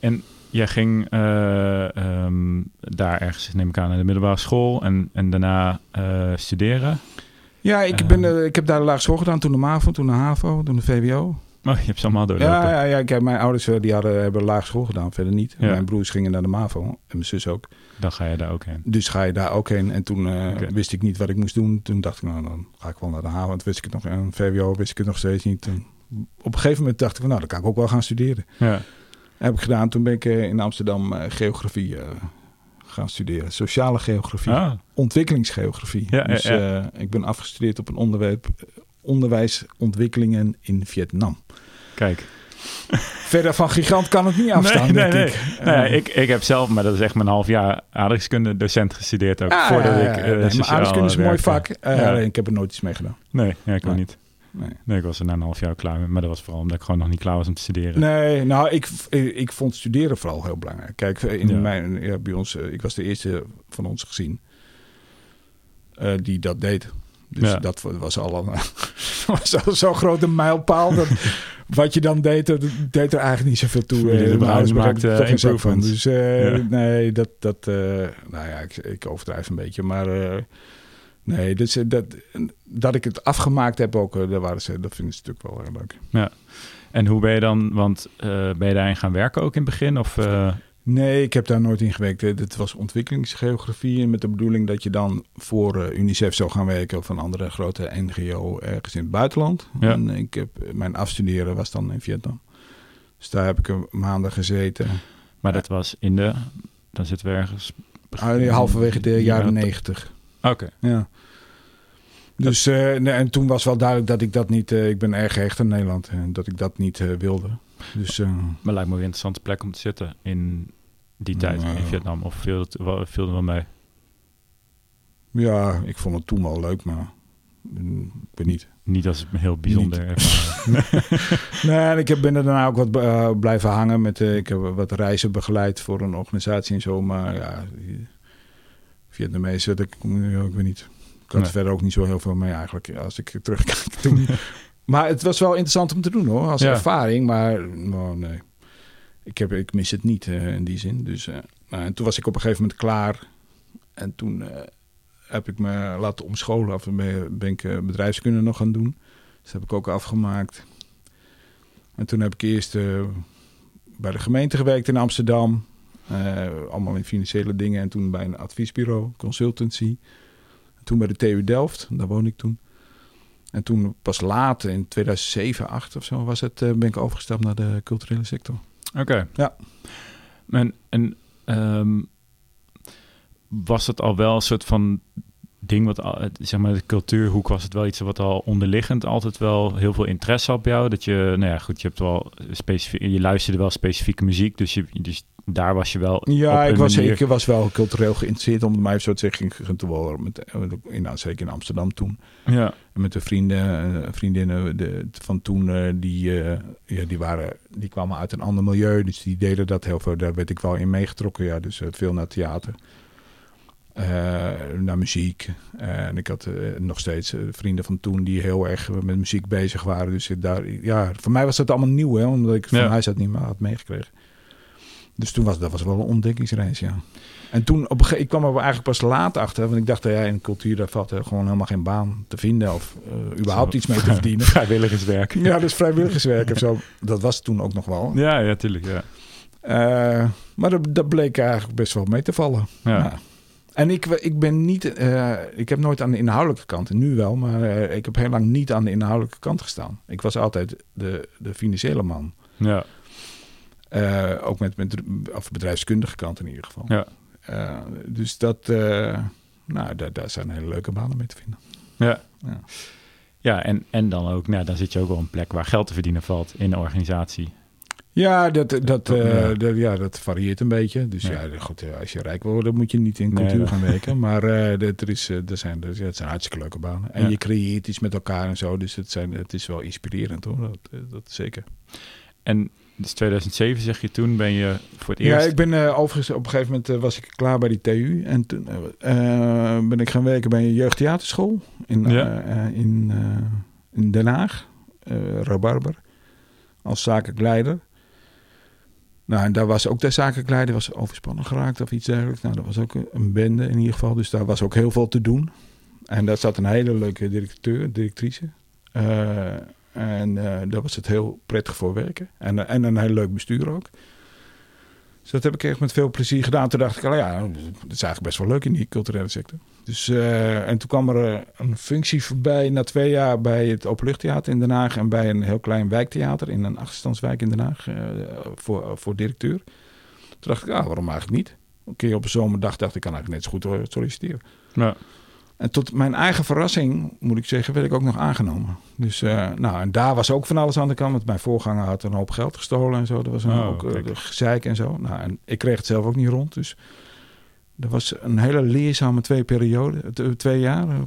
En jij ging eh, ehm, daar ergens, neem ik aan, naar de middelbare school en, en daarna studeren. Ja, ik, Ehm. ben, ik heb daar de laagschool school gedaan. Toen de MAVO, toen de HAVO, toen de VWO. Oh, je hebt ze allemaal doorlopen. Ja, ja, ja heb, mijn ouders eh, die hadden, hebben laagschool school gedaan, verder niet. Ja. Mijn broers gingen naar de MAVO en mijn zus ook. Dan ga je daar ook heen. Dus ga je daar ook heen. En toen eh, wist ik niet wat ik moest doen. Toen dacht ik, nou, dan ga ik wel naar de HAVO. Want wist ik het nog. En VWO wist ik het nog steeds niet. Op een gegeven moment dacht ik, van, nou, dan kan ik ook wel gaan studeren. Ja. heb ik gedaan. Toen ben ik eh, in Amsterdam eh, geografie eh, gaan studeren. Sociale geografie. Ah, Ontwikkelingsgeografie. Ja, dus ja, ja. eh, ik ben afgestudeerd op een onderwerp eh, onderwijsontwikkelingen in Vietnam. kijk. Verder van gigant kan het niet afstaan, nee, nee. ik. Nou ja, Eh, ik, ik heb zelf, maar dat is echt mijn half jaar aardrijkskunde docent gestudeerd ook. ja, voordat ja, ik nee, sociaal aardrijkskunde is een mooi vak. Ja. ik heb er nooit iets mee gedaan. Nee, ja, ik ook Nee. niet. Nee. Nee, ik was er na een half jaar klaar mee. Maar dat was vooral omdat ik gewoon nog niet klaar was om te studeren. Nee, nou, ik, ik vond studeren vooral heel belangrijk. Kijk, in mijn, bij ons, ik was de eerste van ons gezin eh, die dat deed. Dus Ja. dat was al een was al zo'n grote mijlpaal. Dat, wat je dan deed, dat deed er eigenlijk niet zoveel toe. Eh, de ouders er geen van. Dus eh, Ja. nee, dat, dat eh, nou ja, ik, ik overdrijf een beetje. Maar eh, Nee, dus, dat, dat ik het afgemaakt heb ook, daar waren ze, dat vinden ze natuurlijk wel heel leuk. Ja. En hoe ben je dan, want ben je daarin gaan werken ook in het begin? Of, Nee, ik heb daar nooit in gewerkt. Eh, Dit was ontwikkelingsgeografie met de bedoeling dat je dan voor eh, UNICEF zou gaan werken of een andere grote NGO ergens in het buitenland. Ja. En ik heb, mijn afstuderen was dan in Vietnam. Dus daar heb ik een maanden gezeten. maar dat was in de, dan zitten we ergens... Ah, halverwege de jaren Ja, negentig. Oké, Ja. Dus eh, nee, en toen was wel duidelijk dat ik dat niet. eh, ik ben erg gehecht aan Nederland en dat ik dat niet eh, wilde. Dus eh, maar lijkt me een interessante plek om te zitten in die tijd Nou. in Vietnam. Of viel het, viel er wel mee? ja, ik vond het toen wel leuk, maar mm, ik ben niet. Niet als een heel bijzonder. Nee, ik heb- ben er daarna ook wat eh, blijven hangen. Met, eh, ik heb wat reizen begeleid voor een organisatie en zo. Maar ja, dat, ja, ik weet niet. Ik had Nee. er verder ook niet zo heel veel mee eigenlijk, als ik terugkijk toen. maar het was wel interessant om te doen hoor, als Ja. ervaring. Maar nou, nee, ik, heb, ik mis het niet eh, in die zin. Dus, eh, en toen was ik op een gegeven moment klaar. En toen eh, heb ik me laten omscholen. Of ben, ben ik eh, bedrijfskunde nog gaan doen. Dat heb ik ook afgemaakt. En toen heb ik eerst eh, bij de gemeente gewerkt in Amsterdam. Eh, allemaal in financiële dingen. En toen bij een adviesbureau, consultancy. En toen bij de TU Delft, daar woonde ik toen. En toen pas later, in 2007, 2008 of zo, was het, eh, ben ik overgestapt naar de culturele sector. Oké. Ja. En, en ehm, was het al wel een soort van ding wat, zeg maar, de cultuurhoek was het wel iets wat al onderliggend altijd wel heel veel interesse had bij jou? Dat je, nou ja, goed, je hebt wel specifiek, je luisterde wel specifieke muziek, dus, je, dus daar was je wel Ja, op ik was, manier- ik was wel cultureel geïnteresseerd om mij zo te zeggen te worden. Met, in, nou, zeker in Amsterdam toen. Ja, En met de vrienden, eh, vriendinnen de, van toen, eh, die, eh, ja, die, waren, die kwamen uit een ander milieu. Dus die deden dat heel veel. Daar werd ik wel in meegetrokken. Ja. Dus eh, veel naar theater. Eh, naar muziek. En ik had eh, nog steeds eh, vrienden van toen die heel erg met muziek bezig waren. Dus daar, ja, voor mij was dat allemaal nieuw, hè, omdat ik van Ja. huis uit niet meer had meegekregen. Dus toen was dat was wel een ontdekkingsreis, ja. En toen, op ik kwam er eigenlijk pas laat achter, want ik dacht, ja, in cultuur daar valt er gewoon helemaal geen baan te vinden of überhaupt Zo. iets mee te verdienen. vrijwilligerswerk. ja, dus vrijwilligerswerk of zo. Dat was toen ook nog wel. Ja, ja, tuurlijk, ja. Maar dat, dat bleek eigenlijk best wel mee te vallen. Ja. Ja. En ik, ik ben niet, eh, ik heb nooit aan de inhoudelijke kant, nu wel, maar eh, ik heb heel lang niet aan de inhoudelijke kant gestaan. Ik was altijd de, de financiële man. Ja, Eh, ook met, met of bedrijfskundige kant in ieder geval. Ja. Dus dat, nou, daar, daar zijn hele leuke banen mee te vinden. ja. Ja. Ja, en, en dan ook, nou, dan zit je ook wel op een plek waar geld te verdienen valt in de organisatie. Ja, dat, dat, eh, Ja. dat- ja, dat varieert een beetje. Dus Ja. ja, goed, eh, als je rijk wil worden, moet je niet in cultuur dat- gaan werken. Maar eh, dat, er, is, er, zijn, er, ja, het zijn hartstikke leuke banen. En Ja. je creëert iets met elkaar en zo. Dus het, zijn, het is wel inspirerend hoor, dat, dat zeker. En dus 2007 zeg je toen ben je voor het Ja, eerst... ik ben eh, overigens op een gegeven moment was ik klaar bij die TU. En toen ben ik gaan werken bij een jeugdtheaterschool in, Ja. in, in Den Haag, Rabarber, als zakelijk leider. Nou, en daar was ook de zakelijk leider was overspannen geraakt of iets dergelijks. Nou, dat was ook een bende in ieder geval. Dus daar was ook heel veel te doen. En daar zat een hele leuke directeur, directrice. Eh, en eh, daar was het heel prettig voor werken. En, eh, en een heel leuk bestuur ook. Dus dat heb ik echt met veel plezier gedaan. Toen dacht ik, oh ja, dat is eigenlijk best wel leuk in die culturele sector. Dus, eh, en toen kwam er eh, een functie voorbij na twee jaar bij het Openluchttheater in Den Haag en bij een heel klein wijktheater in een achterstandswijk in Den Haag eh, voor, voor directeur. Toen dacht ik, ah, waarom eigenlijk niet? Een keer op een zomerdag dacht ik, kan eigenlijk net zo goed solliciteren. Ja. En tot mijn eigen verrassing, moet ik zeggen, werd ik ook nog aangenomen. Dus, nou, en daar was ook van alles aan de kant. Want mijn voorganger had een hoop geld gestolen en zo. Dat was een, Oh, ook gezeik en zo. Nou, en ik kreeg het zelf ook niet rond. Dus dat was een hele leerzame twee, periode, t- twee jaar eh,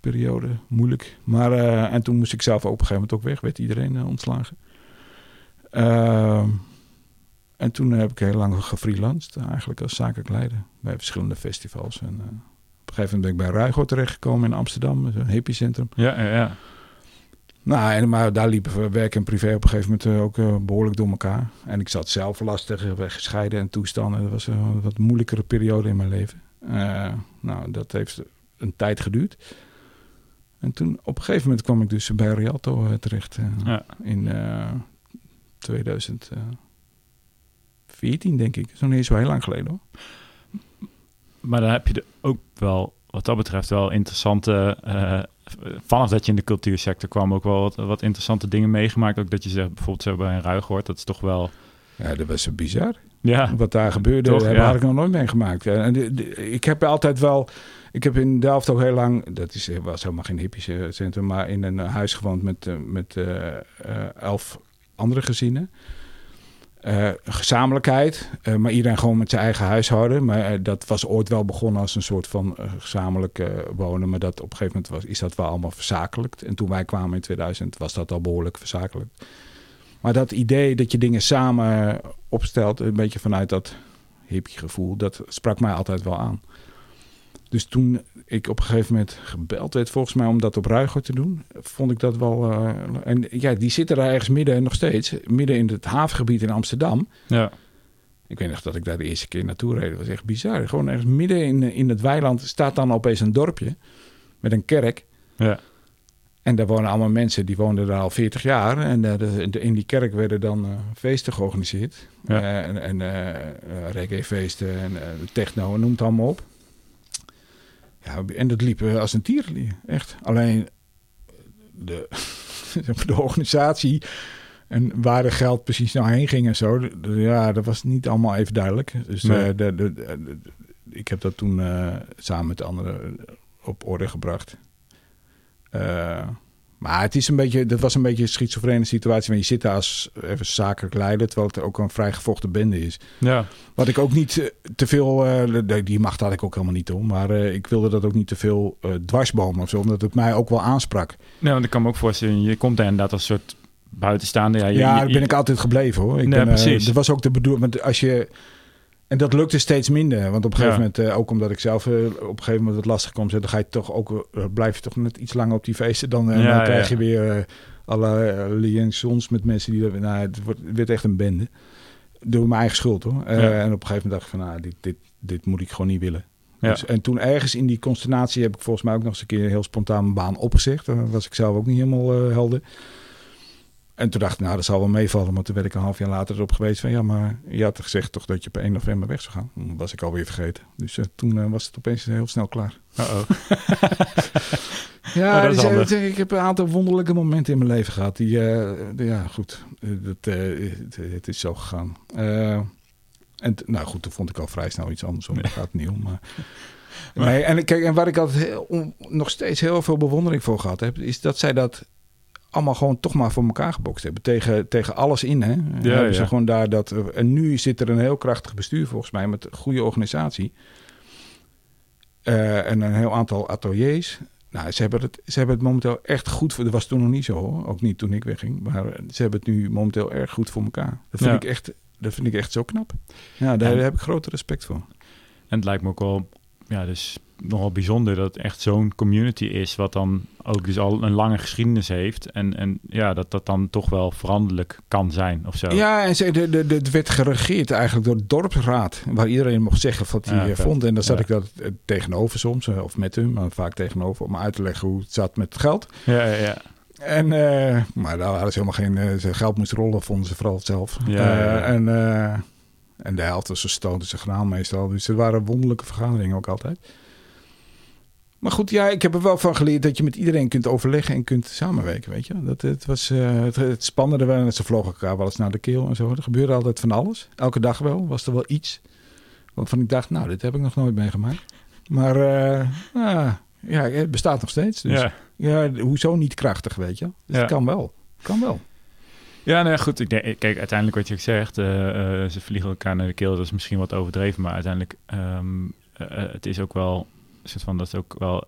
periode. Moeilijk. Maar, eh, en toen moest ik zelf op een gegeven moment ook weg. Werd iedereen eh, ontslagen. Ehm, en toen heb ik heel lang gefreelanced. Eigenlijk als zakelijk leider. Bij verschillende festivals. En, eh, op een gegeven moment ben ik bij Ruigo terechtgekomen in Amsterdam, een hippiecentrum. Ja, ja, ja. Nou, en, maar daar liepen we werk en privé op een gegeven moment eh, ook eh, behoorlijk door elkaar. En ik zat zelf lastig, eh, gescheiden en toestanden. Dat was een wat moeilijkere periode in mijn leven. Nou, dat heeft een tijd geduurd. En toen op een gegeven moment kwam ik dus bij Rialto terecht. Ja. In eh 2014, denk ik. Nog niet zo heel lang geleden hoor. Maar dan heb je er ook wel, wat dat betreft, wel interessante... eh, vanaf dat je in de cultuursector kwam, ook wel wat, wat interessante dingen meegemaakt. Ook dat je zegt, bijvoorbeeld zo bij een ruig hoort, dat is toch wel... Ja, dat was zo bizar. Ja, Wat daar gebeurde, Toch, heb ja. ik nog nooit meegemaakt. En de- de- ik heb altijd wel... Ik heb in Delft ook heel lang... Dat is, was helemaal geen hippische centrum... maar in een huis gewoond met, eh, met eh, eh, elf andere gezinnen. Eh, gezamenlijkheid, eh, maar iedereen gewoon met zijn eigen huishouden. Maar eh, dat was ooit wel begonnen als een soort van gezamenlijk wonen. Maar dat op een gegeven moment was, is dat wel allemaal verzakelijkt. En toen wij kwamen in 2000 was dat al behoorlijk verzakelijkt. Maar dat idee dat je dingen samen opstelt, een beetje vanuit dat hippie gevoel, dat sprak mij altijd wel aan. Dus toen ik op een gegeven moment gebeld werd, volgens mij om dat op Ruiger te doen, vond ik dat wel. eh, en ja, die zitten daar ergens midden, nog steeds, midden in het havengebied in Amsterdam. ja, Ik weet nog dat ik daar de eerste keer naartoe reed. Dat was echt bizar. Gewoon ergens midden in, in het weiland staat dan opeens een dorpje met een kerk. ja, En daar wonen allemaal mensen, die woonden daar al 40 jaar. En eh, de, de- in die kerk werden dan eh, feesten georganiseerd. Ja. En en reggae-feesten en techno, noem het allemaal op. Ja, en dat liep eh, als een tierenlier, echt. Alleen de, de organisatie en waar de geld precies nou heen ging en zo... ja, dat was niet allemaal even duidelijk. Dus Nee. eh, de, de, de- de- ik heb dat toen eh, samen met anderen op orde gebracht. Eh, maar het is een beetje, dat was een beetje een schizofrene situatie. Want je zit daar als even zakelijk leider, terwijl het ook een vrij gevochten bende is. ja. Wat ik ook niet eh, te veel, eh, die macht had ik ook helemaal niet om. Maar eh, ik wilde dat ook niet te veel dwarsbomen of zo, omdat het mij ook wel aansprak. Nee, want ik kan me ook voorstellen, je komt daar inderdaad als soort buitenstaander. Ja, je, ja, daar ben ik altijd gebleven hoor. Ik Nee, ben, precies. dat was ook de bedoeling. Want als je. En dat lukte steeds minder. Want op een gegeven Ja. moment, eh, ook omdat ik zelf eh, op een gegeven moment wat lastig kwam, dan ga je toch ook, eh, blijf je toch net iets langer op die feesten. Dan, Ja, dan krijg je weer alle liaisons met mensen die. dat- Nou, het wordt, het werd echt een bende. Door mijn eigen schuld hoor. En op een gegeven moment dacht ik van, nou, dit, dit, dit moet ik gewoon niet willen. Ja. Dus, en toen ergens in die consternatie heb ik volgens mij ook nog eens een keer heel spontaan mijn baan opgezegd. Daar was ik zelf ook niet helemaal helder. En toen dacht ik, nou, dat zal wel meevallen. Maar toen werd ik een half jaar later erop geweest van... ja, maar je had gezegd toch dat je op 1 november weg zou gaan. Dat was ik alweer vergeten. Dus eh, toen eh, was het opeens heel snel klaar. Uh-oh. Ja, Oh, dus, eh, ik heb een aantal wonderlijke momenten in mijn leven gehad. Die, ja, goed. Dat, het, het is zo gegaan. En nou goed, toen vond ik al vrij snel iets anders om. Daar gaat het niet om. Maar, Maar- nee, en, kijk, en waar ik altijd heel- nog steeds heel veel bewondering voor gehad heb... is dat zij dat allemaal gewoon toch maar voor elkaar gebokst hebben. Tegen, tegen alles in, hè. Ja, hebben ze gewoon daar dat... En nu zit er een heel krachtig bestuur volgens mij... met een goede organisatie. Eh, en een heel aantal ateliers. Nou, ze hebben, het, ze hebben het momenteel echt goed voor. Dat was toen nog niet zo hoor. Ook niet toen ik wegging. Maar ze hebben het nu momenteel erg goed voor elkaar. Dat vind, Ja. ik, echt, dat vind ik echt zo knap. Ja, daar En- heb ik grote respect voor. En het lijkt me ook wel, ja, dus nogal bijzonder dat het echt zo'n community is, wat dan ook dus al een lange geschiedenis heeft. En, en ja, dat dat dan toch wel veranderlijk kan zijn of zo. Ja, en ze, de, de, het werd geregeerd eigenlijk door de dorpsraad. Waar iedereen mocht zeggen wat hij Ja, vond. En dan zat Ja. ik dat eh, tegenover soms. eh, Of met hem, maar vaak tegenover. Om uit te leggen hoe het zat met het geld. ja, ja. ja. En, eh, maar daar hadden ze helemaal geen... ze geld moest rollen, vonden ze vooral zelf. Ja. En, en de helft was ze stoten ze graan meestal. Dus er waren wonderlijke vergaderingen ook altijd. Maar goed, ja, ik heb er wel van geleerd dat je met iedereen kunt overleggen en kunt samenwerken, weet je. Dat, het was eh, het, het spannende wel. Ze vlogen elkaar wel eens naar de keel en zo. Er gebeurde altijd van alles. Elke dag wel, was er wel iets. Waarvan ik dacht, nou, dit heb ik nog nooit meegemaakt. Maar eh, nou, ja, het bestaat nog steeds. Dus ja. ja, hoezo niet krachtig, weet je? Dus Ja. het kan wel. Kan wel. Ja, nou ja, goed. Ik denk, kijk, uiteindelijk wat je zegt, eh, ze vliegen elkaar naar de keel. Dat is misschien wat overdreven, maar uiteindelijk, eh, het is ook wel, soort van, dat is ook wel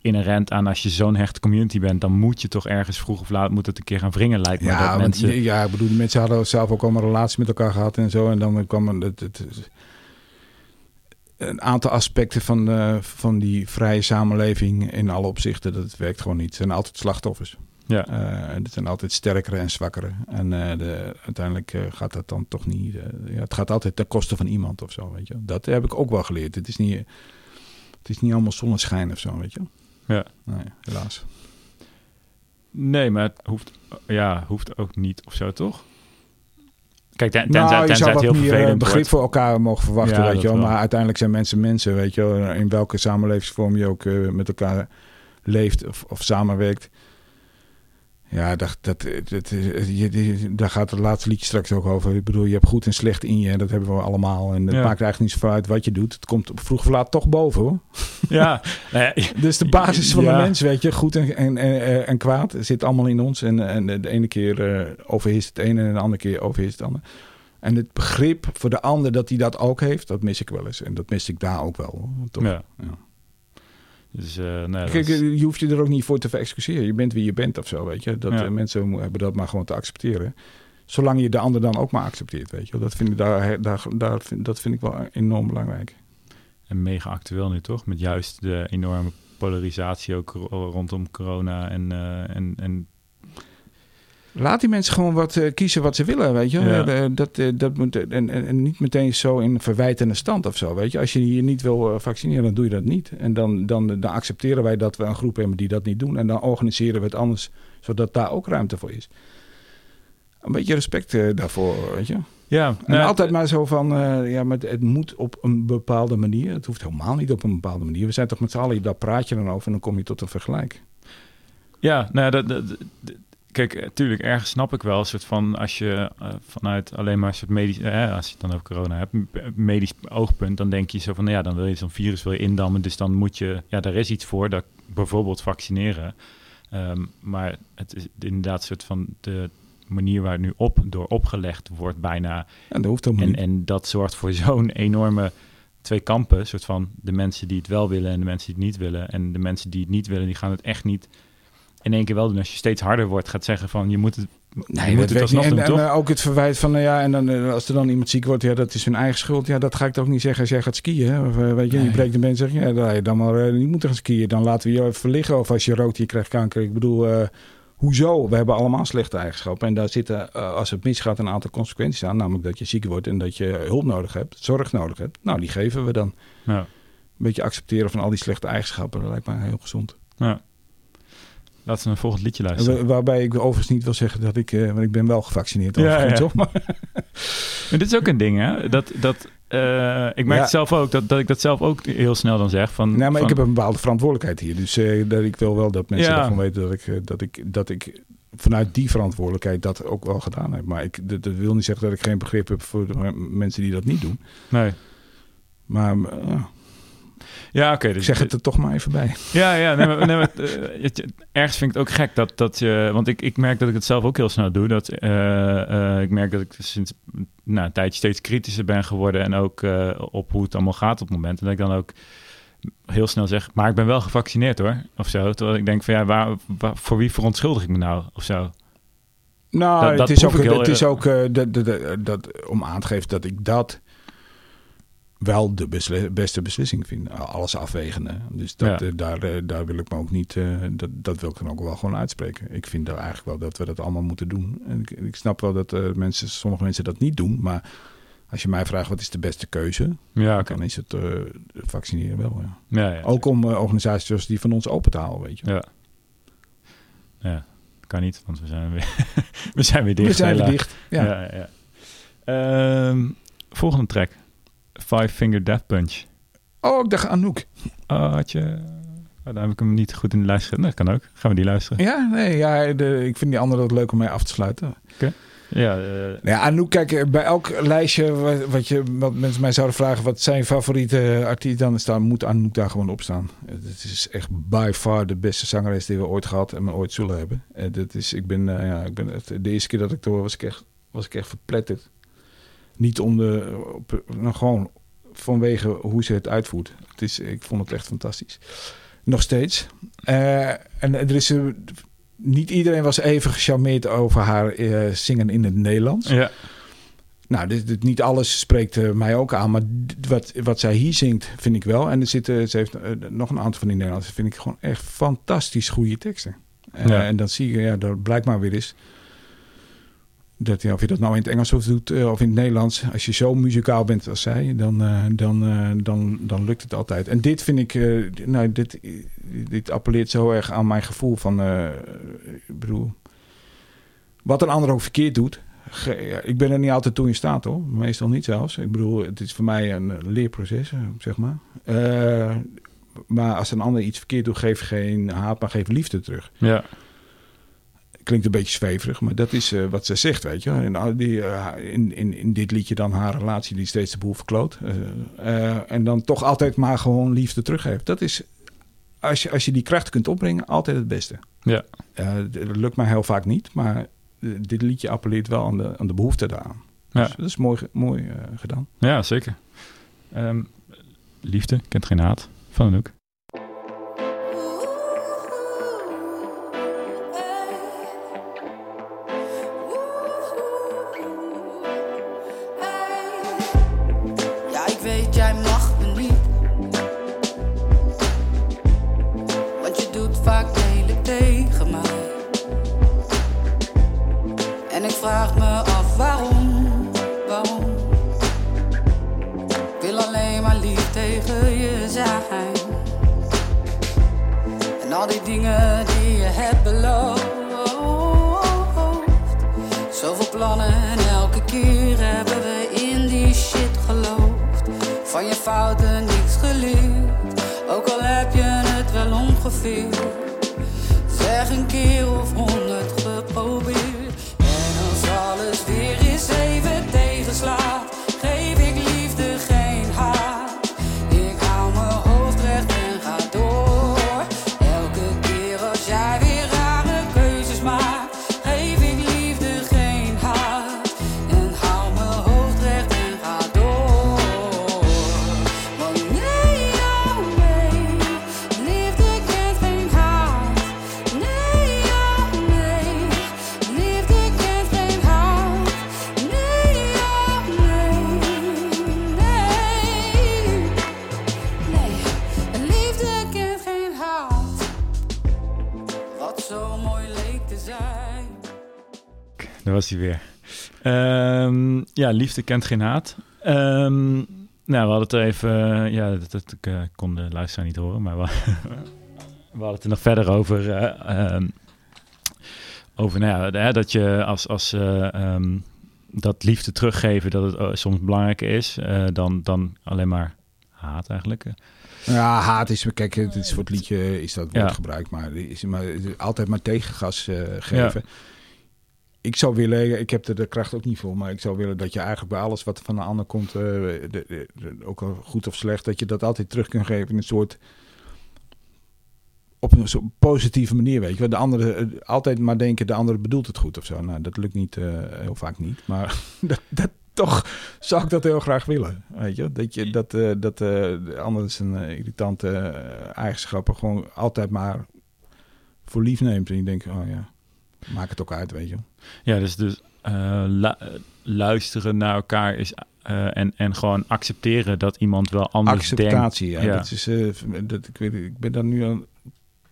inherent aan als je zo'n hechte community bent, dan moet je toch ergens vroeg of laat moet het een keer gaan wringen, lijkt me. Ja, dat want, mensen, ja, ik bedoel, die mensen hadden zelf ook allemaal relaties met elkaar gehad en zo. En dan kwam het, het, het- een aantal aspecten van, eh, van die vrije samenleving in alle opzichten. Dat werkt gewoon niet. Het zijn altijd slachtoffers. ja, Eh, het zijn altijd sterkere en zwakkere. En eh, de, uiteindelijk gaat dat dan toch niet. ja, het gaat altijd ten koste van iemand of zo. Weet je. Dat heb ik ook wel geleerd. Het is niet. Het is niet allemaal zonneschijn of zo, weet je. Ja. Nee, helaas. Nee, maar het hoeft, ja, hoeft ook niet of zo, toch? Kijk, ten, nou, tenzij, tenzij het wat heel meer eh, vervelend begrip wordt. voor elkaar mogen verwachten, Ja, weet je wel. wel. Maar uiteindelijk zijn mensen mensen, weet je wel. In welke samenlevingsvorm je ook eh, met elkaar leeft of, of samenwerkt. Ja, dat, dat, dat, je, je- daar gaat het laatste liedje straks ook over. Ik bedoel, je hebt goed en slecht in je. En dat hebben we allemaal. En het Ja. maakt eigenlijk niet zoveel uit wat je doet. Het komt vroeg of laat toch boven, hoor. Ja, nee, Dus de basis van Ja. de mens, weet je, goed en, en, en, en kwaad, zit allemaal in ons. En, en de ene keer eh, overheerst het ene en de andere keer overheerst het andere. En het begrip voor de ander dat hij dat ook heeft, dat mis ik wel eens. En dat mis ik daar ook wel. Hoor. Toch? Ja. Ja. Dus, eh nee, dat Kijk, is- je hoeft je er ook niet voor te verexcuseren. Je bent wie je bent of zo, weet je. Dat, Ja. eh, mensen hebben dat maar gewoon te accepteren. Zolang je de ander dan ook maar accepteert, weet je. Dat vind ik, daar, daar, daar, vind- dat vind ik wel enorm belangrijk. en mega actueel nu, toch? Met juist de enorme polarisatie ook ro- rondom corona en, eh, en, en Laat die mensen gewoon wat eh, kiezen wat ze willen, weet je. Ja. Eh, dat, eh, dat moet, en, en, niet meteen zo in verwijtende stand of zo, weet je. Als je je niet wil eh, vaccineren, dan doe je dat niet. En dan, dan, dan accepteren wij dat we een groep hebben die dat niet doen. En dan organiseren we het anders, zodat daar ook ruimte voor is. Een beetje respect eh, daarvoor, weet je. ja, En nou, altijd maar zo van, eh, ja, maar het, moet op een bepaalde manier. Het hoeft helemaal niet op een bepaalde manier. We zijn toch met z'n allen, daar praat je dan over en dan kom je tot een vergelijk. Ja, nou, dat- kijk, natuurlijk, ergens snap ik wel een soort van als je eh, vanuit alleen maar een soort medisch, eh, als je het dan over corona hebt, medisch oogpunt, dan denk je zo van, nou ja, dan wil je zo'n virus wil je indammen, dus dan moet je, ja, daar is iets voor, dat bijvoorbeeld vaccineren. Ehm, maar het is inderdaad een soort van de manier waar het nu op door opgelegd wordt bijna, En dat hoeft helemaal en, niet. en dat zorgt voor zo'n enorme twee kampen, soort van de mensen die het wel willen en de mensen die het niet willen. En de mensen die het niet willen, die gaan het echt niet in één keer wel doen. Als je steeds harder wordt, gaat zeggen van je moet het, je moet het alsnog niet. doen, En, toch? en, eh, ook het verwijt van, nou ja, en dan, eh, als er dan iemand ziek wordt, ja, dat is hun eigen schuld. Ja, dat ga ik toch niet zeggen als jij gaat skiën. Hè? Of, weet je, je Nee. breekt de been en zeg je, ja, dan je dan maar niet moeten gaan skiën. Dan laten we je even liggen. Of als je rookt, je krijgt kanker. Ik bedoel, hoezo? We hebben allemaal slechte eigenschappen. En daar zitten, als het misgaat, een aantal consequenties aan. Namelijk dat je ziek wordt en dat je hulp nodig hebt, zorg nodig hebt. Nou, die geven we dan. Ja, Een beetje accepteren van al die slechte eigenschappen, dat lijkt me heel gezond. ja. Laten we een volgend liedje luisteren. Wa- Waarbij ik overigens niet wil zeggen dat ik, eh, want ik ben wel gevaccineerd. Ja, ja. hoor. Maar, dit is ook een ding, hè? Dat, dat, eh, ik merk Ja. het zelf ook, dat, dat ik dat zelf ook heel snel dan zeg. Van, nee, maar van, ik heb een bepaalde verantwoordelijkheid hier. Dus eh, dat ik wil wel dat mensen Ja. ervan weten dat ik, dat, ik, dat ik vanuit die verantwoordelijkheid dat ook wel gedaan heb. Maar ik, dat, dat wil niet zeggen dat ik geen begrip heb voor de mensen die dat niet doen. Nee. Maar Ja, oké. dus, zeg het er toch maar even bij. Ja, ja. Nee, maar, nee, maar, eh, het- ergens vind ik het ook gek dat, dat je... Want ik, ik merk dat ik het zelf ook heel snel doe. Dat, eh, eh, ik merk dat ik sinds nou, een tijdje steeds kritischer ben geworden. En ook op hoe het allemaal gaat op het moment. En dat ik dan ook heel snel zeg... Maar ik ben wel gevaccineerd hoor. Of zo. Terwijl ik denk van ja, waar, waar- voor wie verontschuldig ik me nou? Of zo. Nou, Dat- dat het is ook, het is ook dat, dat, dat, dat- om aan te geven dat ik dat wel de besli- beste beslissing vind. Alles afwegende. Dus dat, Ja. eh, daar, eh, daar wil ik me ook niet, eh, dat, dat wil ik dan ook wel gewoon uitspreken. Ik vind daar eigenlijk wel dat we dat allemaal moeten doen. En ik, ik snap wel dat mensen, sommige mensen dat niet doen, maar als je mij vraagt wat is de beste keuze, Ja, dan is het vaccineren wel. Ja. Ja, ja. Ook om organisaties zoals die van ons open te houden, weet je. Ja. Ja, kan niet, want we zijn weer, we zijn weer dicht. We zijn weer dicht. Ja. Ja, ja. Ehm, volgende track. Five Finger Death Punch. Oh, ik dacht Anouk. Oh, had je... Oh, dan heb ik hem niet goed in de lijst gezet. Nee, dat kan ook. Gaan we die luisteren? Ja, nee, ja, de, ik vind die andere ook leuk om mee af te sluiten. Ja, eh, Ja, Anouk, kijk, eh, bij elk lijstje wat, wat, je, wat mensen mij zouden vragen... wat zijn favoriete artiest, dan is daar, moet Anouk daar gewoon op staan. Het is echt by far de beste zangeres die we ooit gehad en ooit zullen hebben. En dat is, ik ben, eh, ja, ik ben het, de eerste keer dat ik het hoor was ik echt, was ik echt verpletterd. Niet om de, op, nou, gewoon vanwege hoe ze het uitvoert. Het is, ik vond het echt fantastisch. Nog steeds. Eh, en er is... eh, niet iedereen was even gecharmeerd over haar eh, zingen in het Nederlands. ja. Nou, dit, dit- niet alles spreekt mij ook aan, maar wat, wat zij hier zingt, vind ik wel. En er zitten, ze heeft nog een aantal van die Nederlandse, vind ik gewoon echt fantastisch goede teksten. Ja. En dan zie je, ja, dat blijkt maar weer eens dat, of je dat nou in het Engels of doet eh, of in het Nederlands. Als je zo muzikaal bent als zij, dan, eh, dan, eh, dan, dan lukt het altijd. En dit vind ik, nou, dit, dit appelleert zo erg aan mijn gevoel van, ik bedoel, wat een ander ook verkeerd doet. ik ben er niet altijd toe in staat hoor, meestal niet zelfs. Ik bedoel, het is voor mij een leerproces, zeg maar. Maar als een ander iets verkeerd doet, geef geen haat, maar geef liefde terug Ja, klinkt een beetje zweverig, maar dat is eh, wat ze zegt, weet je. En die, eh, in, in, in dit liedje dan haar relatie die steeds de boel verkloot. Eh, en dan toch altijd maar gewoon liefde teruggeeft. Dat is, als je, als je die kracht kunt opbrengen, altijd het beste. ja. Dat lukt mij heel vaak niet, maar dit liedje appelleert wel aan de, aan de behoefte daaraan. Ja. Dus dat is mooi, mooi gedaan. ja zeker. Ehm, liefde kent geen haat. Van Anouk. Liefde kent geen haat. Ehm, nou, we hadden het er even... eh, ja, dat, dat ik, eh, kon de luisteraar niet horen, maar we, we hadden het er nog verder over... eh, ehm, over nou ja, dat je als... als eh, ehm, dat liefde teruggeven, dat het soms belangrijker is dan, dan alleen maar haat eigenlijk. Ja, haat is, kijk, het is voor het liedje is dat woord Ja. gebruikt, maar, is, maar altijd maar tegengas geven. Ik zou willen, ik heb er de kracht ook niet voor, maar ik zou willen dat je eigenlijk bij alles wat van de ander komt, eh, de, de- ook al goed of slecht, dat je dat altijd terug kunt geven in een soort op een soort positieve manier, weet je. De andere eh, altijd maar denken, de andere bedoelt het goed of zo. Nou, dat lukt niet, eh, heel vaak niet, maar dat, dat, toch zou ik dat heel graag willen, weet je. Dat je dat, dat de ander zijn irritante eigenschappen gewoon altijd maar voor lief neemt. En je denkt, oh ja, maak het ook uit, weet je. Ja, dus, dus eh, lu- eh, luisteren naar elkaar is... eh, en, en gewoon accepteren dat iemand wel anders denkt. Acceptatie, ja. Dat is, eh, dat, ik, weet, ik ben daar nu al een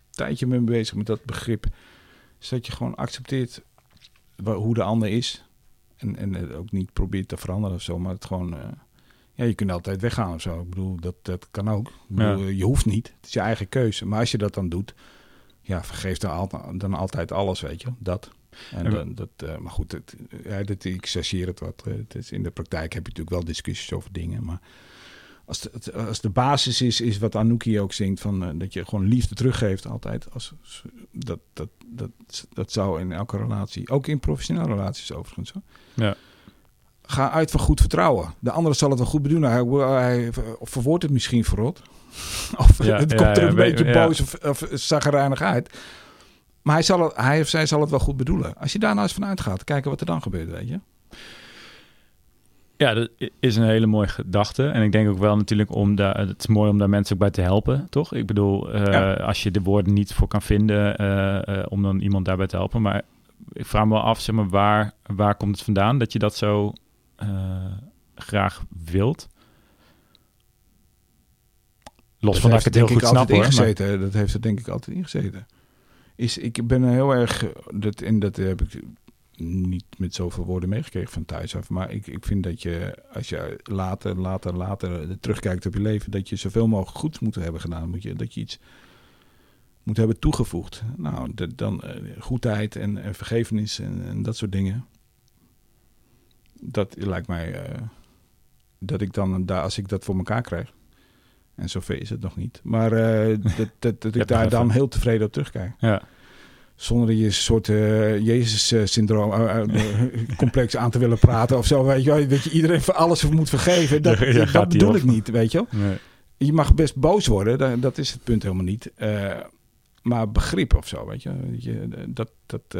tijdje mee bezig met dat begrip. Is dat je gewoon accepteert hoe de ander is. En, en ook niet probeert te veranderen of zo. Maar het gewoon... ja, je kunt altijd weggaan of zo. Ik bedoel, dat, dat kan ook. Ik bedoel, Ja. Je hoeft niet. Het is je eigen keuze. Maar als je dat dan doet... Ja, vergeef dan, al- dan altijd alles, weet je. Dat. En dan, dat, eh, maar goed, het, ja, dat, ik chargeer het wat. eh, Het is, in de praktijk heb je natuurlijk wel discussies over dingen. Maar als de, als de basis is, is wat Anouk hier ook zingt... Van, eh, dat je gewoon liefde teruggeeft altijd. Als, dat, dat, dat, dat zou in elke relatie... Ook in professionele relaties overigens. Hoor. Ja. Ga uit van goed vertrouwen. De andere zal het wel goed bedoelen. Hij, hij verwoordt het misschien verrot. of Ja, het komt er een beetje boos of, of zagrijnig uit. Maar hij, zal het, hij of zij zal het wel goed bedoelen. Als je daar nou eens van uitgaat, kijken wat er dan gebeurt, weet je. Ja, dat is een hele mooie gedachte. En ik denk ook wel natuurlijk om daar, het is mooi om daar mensen ook bij te helpen, toch? Ik bedoel, eh, Ja. als je de woorden niet voor kan vinden, eh, eh, om dan iemand daarbij te helpen. Maar ik vraag me wel af, zeg maar, waar, waar komt het vandaan dat je dat zo graag wilt? Los van dat ik het heel goed snap hoor. maar- ingezeten. Dat heeft er denk ik altijd ingezeten. Is, ik ben heel erg, dat, en dat heb ik niet met zoveel woorden meegekregen van thuis af. Maar ik, ik vind dat je, als je later, later, later terugkijkt op je leven, dat je zoveel mogelijk goed moet hebben gedaan. Moet je, dat je iets moet hebben toegevoegd. Nou, dat, dan uh, goedheid en, en vergevenis en, en, dat soort dingen. Dat lijkt mij uh, dat ik dan, daar, als ik dat voor elkaar krijg. En zover is het nog niet. Maar uh, dat, dat, dat ik daar dan heel tevreden op terugkijk. Ja zonder je een soort uh, Jezus-syndroom uh, complex aan te willen praten of zo. Weet je, dat je iedereen voor alles moet vergeven. Dat, ja, dat bedoel ik niet, weet je nee. Je mag best boos worden, dat, dat is het punt helemaal niet. Maar begrip of zo, weet je. je dat, dat,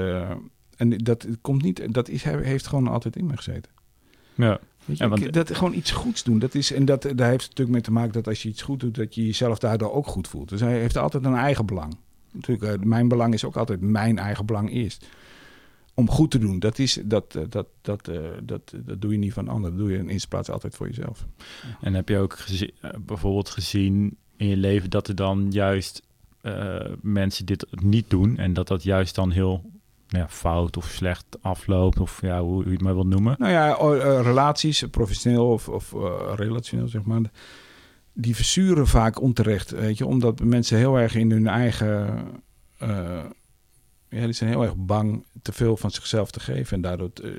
en dat komt niet, dat is, heeft gewoon altijd in me gezeten. Ja. Je, ja, want, dat gewoon iets goeds doen. Dat is, en dat, daar heeft het natuurlijk mee te maken dat als je iets goed doet, dat je jezelf daardoor ook goed voelt. Dus hij heeft altijd een eigen belang natuurlijk, uh, mijn belang is ook altijd mijn eigen belang eerst. Om goed te doen, dat, is, dat, uh, dat, dat, uh, dat, dat doe je niet van anderen. Dat doe je in eerste plaats altijd voor jezelf. En heb je ook gezien, bijvoorbeeld gezien in je leven dat er dan juist mensen dit niet doen en dat dat juist dan heel ja, fout of slecht afloopt, of ja, hoe, je het maar wil noemen? Nou ja, relaties, professioneel of, of relationeel, zeg maar die verzuren vaak onterecht, weet je, omdat mensen heel erg in hun eigen. Uh, ja, die zijn heel erg bang te veel van zichzelf te geven en daardoor uh,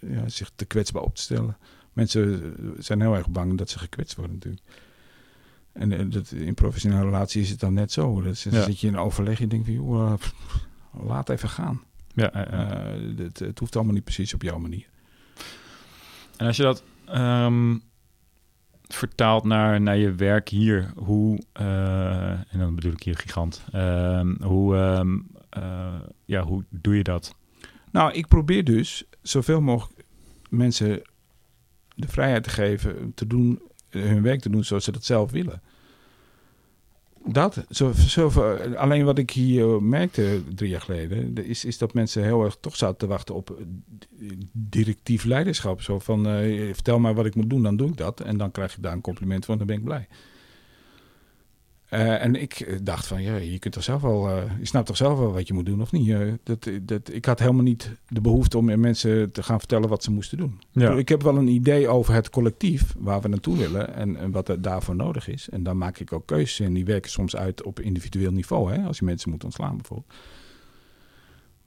ja, zich te kwetsbaar op te stellen. Mensen zijn heel erg bang dat ze gekwetst worden natuurlijk. En uh, dat, in professionele relatie is het dan net zo. Dat ja. zit je in overleg en je denkt van, joh, laat even gaan. Ja, het, het, hoeft allemaal niet precies op jouw manier. En als je dat um, vertaald naar, naar je werk hier, hoe, uh, en dan bedoel ik hier gigant, uh, hoe, um, uh, ja, hoe doe je dat? Nou, ik probeer dus zoveel mogelijk mensen de vrijheid te geven te doen, hun werk te doen zoals ze dat zelf willen. Dat, zo, zo, alleen wat ik hier merkte drie jaar geleden, is, is dat mensen heel erg toch zaten te wachten op eh, directief leiderschap. Zo van, uh, vertel maar wat ik moet doen, dan doe ik dat. En dan krijg je daar een compliment van, dan ben ik blij. Uh, en ik dacht van, ja, je kunt toch zelf wel, uh, je snapt toch zelf wel wat je moet doen of niet? Uh, dat, dat, ik had helemaal niet de behoefte om mensen te gaan vertellen wat ze moesten doen. Ja. Ik heb wel een idee over het collectief waar we naartoe willen en, en wat er daarvoor nodig is. En dan maak ik ook keuzes en die werken soms uit op individueel niveau, hè, als je mensen moet ontslaan bijvoorbeeld.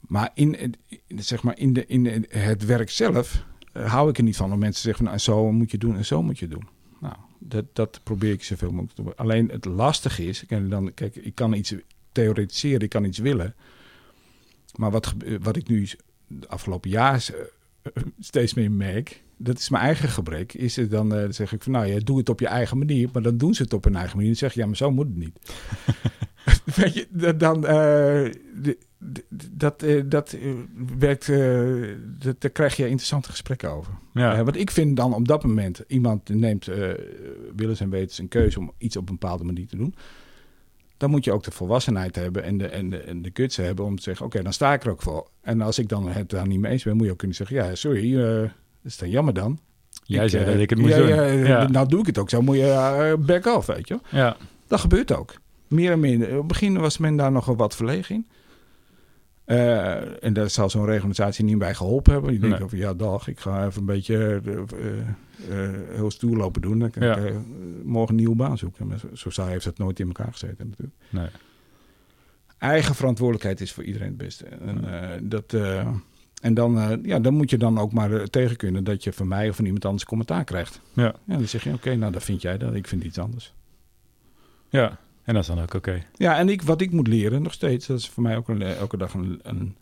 Maar in, zeg maar in, de, in het werk zelf hou ik er niet van om mensen te zeggen, nou, zo moet je doen en zo moet je doen. Dat, dat probeer ik zoveel mogelijk te doen. Alleen het lastige is, ik, dan, kijk, ik kan iets theoretiseren, ik kan iets willen. Maar wat, wat ik nu de afgelopen jaar eh, steeds meer merk, dat is mijn eigen gebrek. Is het dan, uh, zeg ik van nou ja, doe het op je eigen manier. Maar dan doen ze het op hun eigen manier. Dan zeg je ja, maar zo moet het niet. Weet je, dan, uh, dat, uh, dat uh, werkt, uh, dat, daar krijg je interessante gesprekken over. Ja. want ik vind dan op dat moment, iemand neemt willens en wetens een keuze om iets op een bepaalde manier te doen. Dan moet je ook de volwassenheid hebben en de, en de, en de guts hebben om te zeggen, oké, dan sta ik er ook voor. En als ik dan het daar niet mee eens ben, moet je ook kunnen zeggen, ja, sorry, dat is dan jammer dan. Jij zei dat ik het moet ja, doen. Ja, Nou doe ik het ook zo, moet je back off, weet je. Ja. Dat gebeurt ook. Meer en meer. Op het begin was men daar nog wat verlegen in. Uh, en daar zal zo'n organisatie niet bij geholpen hebben. Je denkt nee. over, ja dag, ik ga even een beetje uh, uh, heel stoer lopen doen. Dan kan ja. ik morgen een nieuwe baan zoeken. Maar zo, zo heeft het nooit in elkaar gezeten natuurlijk. Nee. Eigen verantwoordelijkheid is voor iedereen het beste. En, dat, en dan, ja, dan moet je dan ook maar tegen kunnen dat je van mij of van iemand anders commentaar krijgt. Ja. ja dan zeg je, oké, okay, nou dan vind jij dat, ik vind iets anders. Ja, en dat is dan ook oké. Okay. Ja, en ik, wat ik moet leren, nog steeds, dat is voor mij ook een, elke dag een, een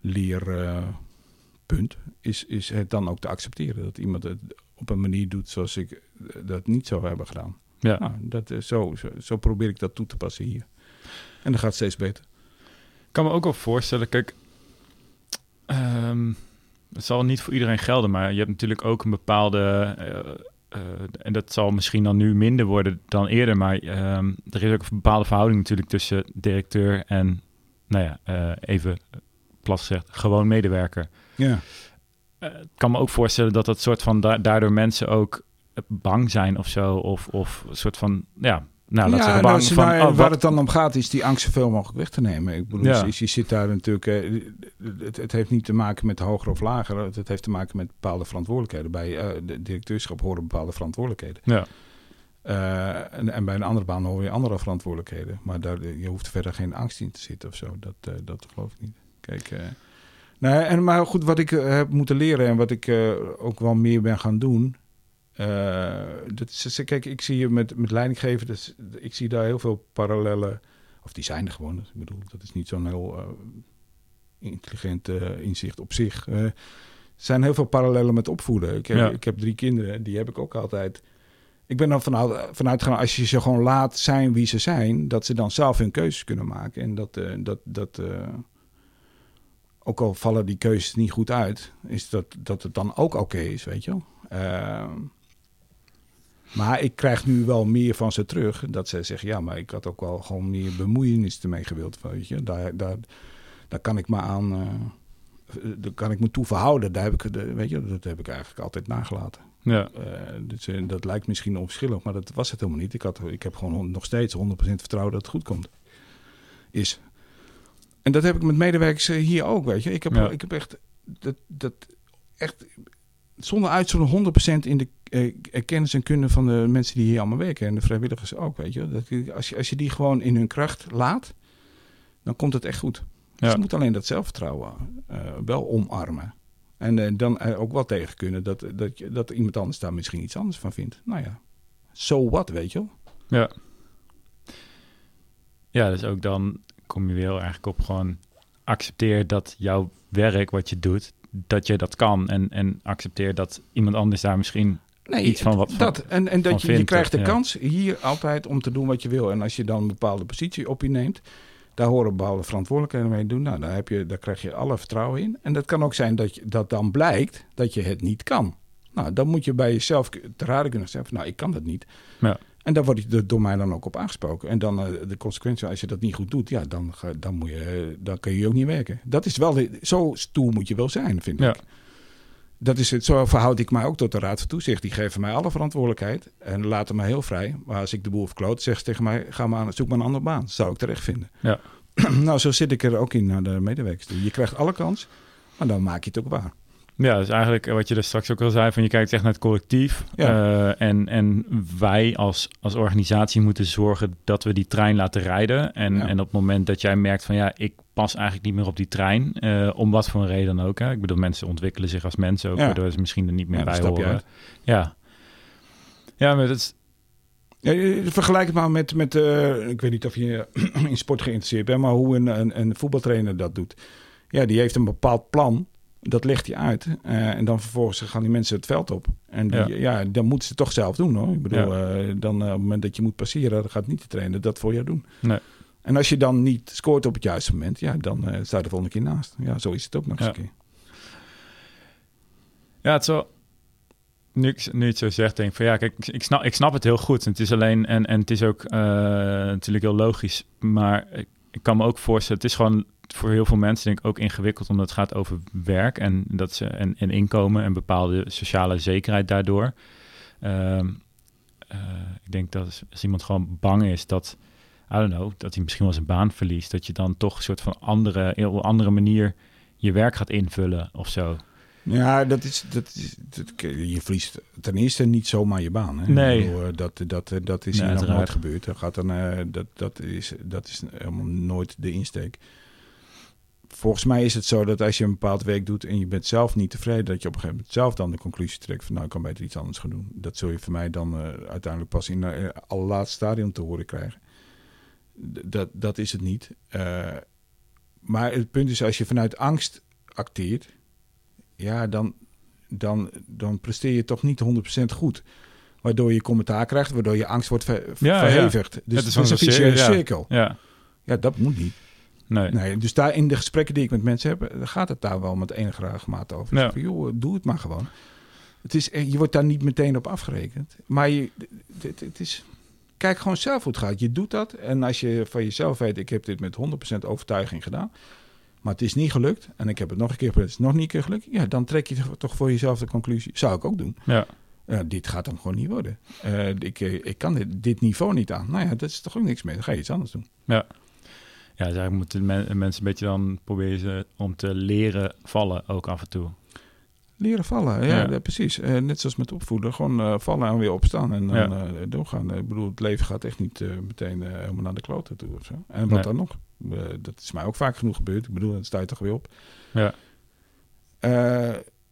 leerpunt, uh, is, is het dan ook te accepteren. Dat iemand het op een manier doet zoals ik dat niet zou hebben gedaan. Ja. Nou, dat, zo, zo, zo probeer ik dat toe te passen hier. En dan gaat steeds beter. Ik kan me ook wel voorstellen, kijk, um, het zal niet voor iedereen gelden, maar je hebt natuurlijk ook een bepaalde... Uh, uh, en dat zal misschien dan nu minder worden dan eerder, maar um, er is ook een bepaalde verhouding natuurlijk tussen directeur en, nou ja, uh, even plat gezegd, gewoon medewerker. Ja. Uh, ik kan me ook voorstellen dat dat soort van da daardoor mensen ook bang zijn of zo, of, of een soort van, ja, nou, dat ja, ze nou, van... nou, oh, waar wat- het dan om gaat is die angst zoveel mogelijk weg te nemen. Ik bedoel, Ja. je, zit daar natuurlijk... eh, het, het heeft niet te maken met hoger of lager. Het, het heeft te maken met bepaalde verantwoordelijkheden. Bij eh, de directeurschap horen bepaalde verantwoordelijkheden. ja, Eh, en, en bij een andere baan hoor je andere verantwoordelijkheden. Maar daar, je hoeft verder geen angst in te zitten of zo. Dat, dat geloof ik niet. Kijk, nou, en, maar goed, wat ik heb moeten leren en wat ik ook wel meer ben gaan doen. Eh, dat is, kijk, ik zie je met, met leidinggeven, dus, ik zie daar heel veel parallellen. Of die zijn er gewoon. Ik bedoel, dat is niet zo'n heel eh, intelligent eh, inzicht op zich. Er zijn heel veel parallellen met opvoeden. Ik heb, Ja. ik heb drie kinderen, die heb ik ook altijd. Ik ben dan vanuit, vanuit gaan, als je ze gewoon laat zijn wie ze zijn, dat ze dan zelf hun keuzes kunnen maken. En dat, dat, dat ook al vallen die keuzes niet goed uit, is dat, dat het dan ook oké is, weet je wel. Maar ik krijg nu wel meer van ze terug. Dat ze zeggen, ja, maar ik had ook wel gewoon meer bemoeienis ermee gewild. Weet je? Daar, daar, daar kan ik me aan... eh, daar kan ik me toe verhouden. Daar heb ik, de, weet je, dat heb ik eigenlijk altijd nagelaten. ja, Eh, dus, eh, dat lijkt misschien onverschillig, maar dat was het helemaal niet. Ik, had, ik heb gewoon nog steeds 100% vertrouwen dat het goed komt. Is. En dat heb ik met medewerkers eh, hier ook, weet je. Ik heb, Ja. ik heb echt, dat, dat, echt zonder uitzondering 100% in de eh, kennis en kunde van de mensen die hier allemaal werken. En de vrijwilligers ook, weet je. Dat, als, je als je die gewoon in hun kracht laat, dan komt het echt goed. Ja. Ze moeten alleen dat zelfvertrouwen eh, wel omarmen. En eh, dan ook wel tegen kunnen dat, dat, je- dat iemand anders daar misschien iets anders van vindt. Nou ja, so what, weet je wel. ja. Ja, dus ook dan kom je weer eigenlijk op gewoon accepteer dat jouw werk, wat je doet, dat je dat kan. En, en accepteer dat iemand anders daar misschien Nee, iets van wat van- dat. En, en dat je, je krijgt de ja. kans hier altijd om te doen wat je wil. En als je dan een bepaalde positie op je neemt, daar horen bepaalde verantwoordelijkheden mee te doen. Nou, daar, heb je, daar krijg je alle vertrouwen in. En dat kan ook zijn dat, je, dat dan blijkt dat je het niet kan. Nou, dan moet je bij jezelf te raden kunnen zeggen, nou, ik kan dat niet. Ja. En daar word je er door mij dan ook op aangesproken. En dan eh, de consequentie, als je dat niet goed doet, ja, dan, ga, dan, moet je, eh, dan kun je ook niet werken. Dat is wel, de, zo stoer moet je wel zijn, vind Ja. ik. Dat is het, zo verhoud ik mij ook tot de Raad van Toezicht. Die geven mij alle verantwoordelijkheid en laten mij heel vrij. Maar als ik de boel verkloot, zeggen ze tegen mij: ga maar aan, zoek maar een andere baan. Zou ik terecht vinden. Ja. nou, zo zit ik er ook in naar de medewerkers. toe. Je krijgt alle kans, maar dan maak je het ook waar. Ja, dus eigenlijk wat je er straks ook al zei, van je kijkt echt naar het collectief. Ja. Eh, en, en wij als, als organisatie moeten zorgen dat we die trein laten rijden. En, Ja. en op het moment dat jij merkt van ja, ik pas eigenlijk niet meer op die trein, eh, om wat voor een reden dan ook. Hè. Ik bedoel, mensen ontwikkelen zich als mensen ook, Ja. waardoor ze misschien er niet meer bij horen. Ja. Ja, maar dat is... Ja, eh, vergelijk het maar met, met eh, ik weet niet of je in sport geïnteresseerd bent, maar hoe een, een, een voetbaltrainer dat doet. Ja, die heeft een bepaald plan. Dat legt hij uit. Eh, en dan vervolgens gaan die mensen het veld op. En die, ja. dan moeten ze toch zelf doen hoor. Ik bedoel, eh, dan eh, op het moment dat je moet passeren, dan gaat niet de trainer dat voor jou doen. Nee. En als je dan niet scoort op het juiste moment, ja, dan sta je de volgende keer naast. Ja, zo is het ook nog eens Ja. een keer. Ja, het wel... Nu ik, nu het zo zegt, denk ik van ja, kijk, ik, snap, ik snap het heel goed. Het is alleen, en, en het is ook natuurlijk heel logisch, maar ik, ik kan me ook voorstellen, het is gewoon voor heel veel mensen denk ik ook ingewikkeld, omdat het gaat over werk en, dat ze, en, en inkomen en bepaalde sociale zekerheid daardoor. Ehm, eh, ik denk dat als, als iemand gewoon bang is dat, I don't know, dat hij misschien wel zijn baan verliest, dat je dan toch een soort van andere, heel andere manier je werk gaat invullen of zo. Ja, dat is, dat is, dat- je verliest ten eerste niet zomaar je baan. Hè? Nee. Bedoel, eh, dat, dat, dat is Nee, hier nog nooit gebeurd. Dat, gaat dan, eh, dat, dat, is, dat is helemaal nooit de insteek. Volgens mij is het zo dat als je een bepaald werk doet en je bent zelf niet tevreden, dat je op een gegeven moment zelf dan de conclusie trekt van nou, ik kan beter iets anders gaan doen. Dat zul je voor mij dan eh, uiteindelijk pas in het allerlaatste stadium te horen krijgen. D- Dat, dat is het niet. Eh, maar het punt is, als je vanuit angst acteert, ja, dan, dan, dan presteer je toch niet 100% goed. Waardoor je commentaar krijgt, waardoor je angst wordt ver- Ja, verhevigd. Dus Het het is een vicieuze cirkel. Ja, Ja, dat moet niet. Nee. Nee, dus daar in de gesprekken die ik met mensen heb, eh, gaat het daar wel met enige regelmaat over. Ja. Van, joh, doe het maar gewoon. Het is, eh, je wordt daar niet meteen op afgerekend. Maar je, het, het is, kijk gewoon zelf hoe het gaat. Je doet dat en als je van jezelf weet, ik heb dit met 100% overtuiging gedaan. Maar het is niet gelukt en ik heb het nog een keer geprobeerd, het is nog niet een keer gelukt. Ja, dan trek je toch voor jezelf de conclusie. Zou ik ook doen. Ja. Dit gaat hem gewoon niet worden. Eh, ik, ik kan dit, dit niveau niet aan. Nou ja, dat is toch ook niks meer. Dan ga je iets anders doen. Ja. Ja, dus eigenlijk moeten men- mensen een beetje dan proberen ze om te leren vallen ook af en toe. Leren vallen, ja, precies. Eh, net zoals met opvoeden. Gewoon eh, vallen en weer opstaan en dan Ja. eh, doorgaan. ik bedoel, het leven gaat echt niet meteen helemaal naar de kloten toe of zo. En wat Nee. dan nog? Dat is mij ook vaak genoeg gebeurd. Ik bedoel, sta je toch weer op. Ja.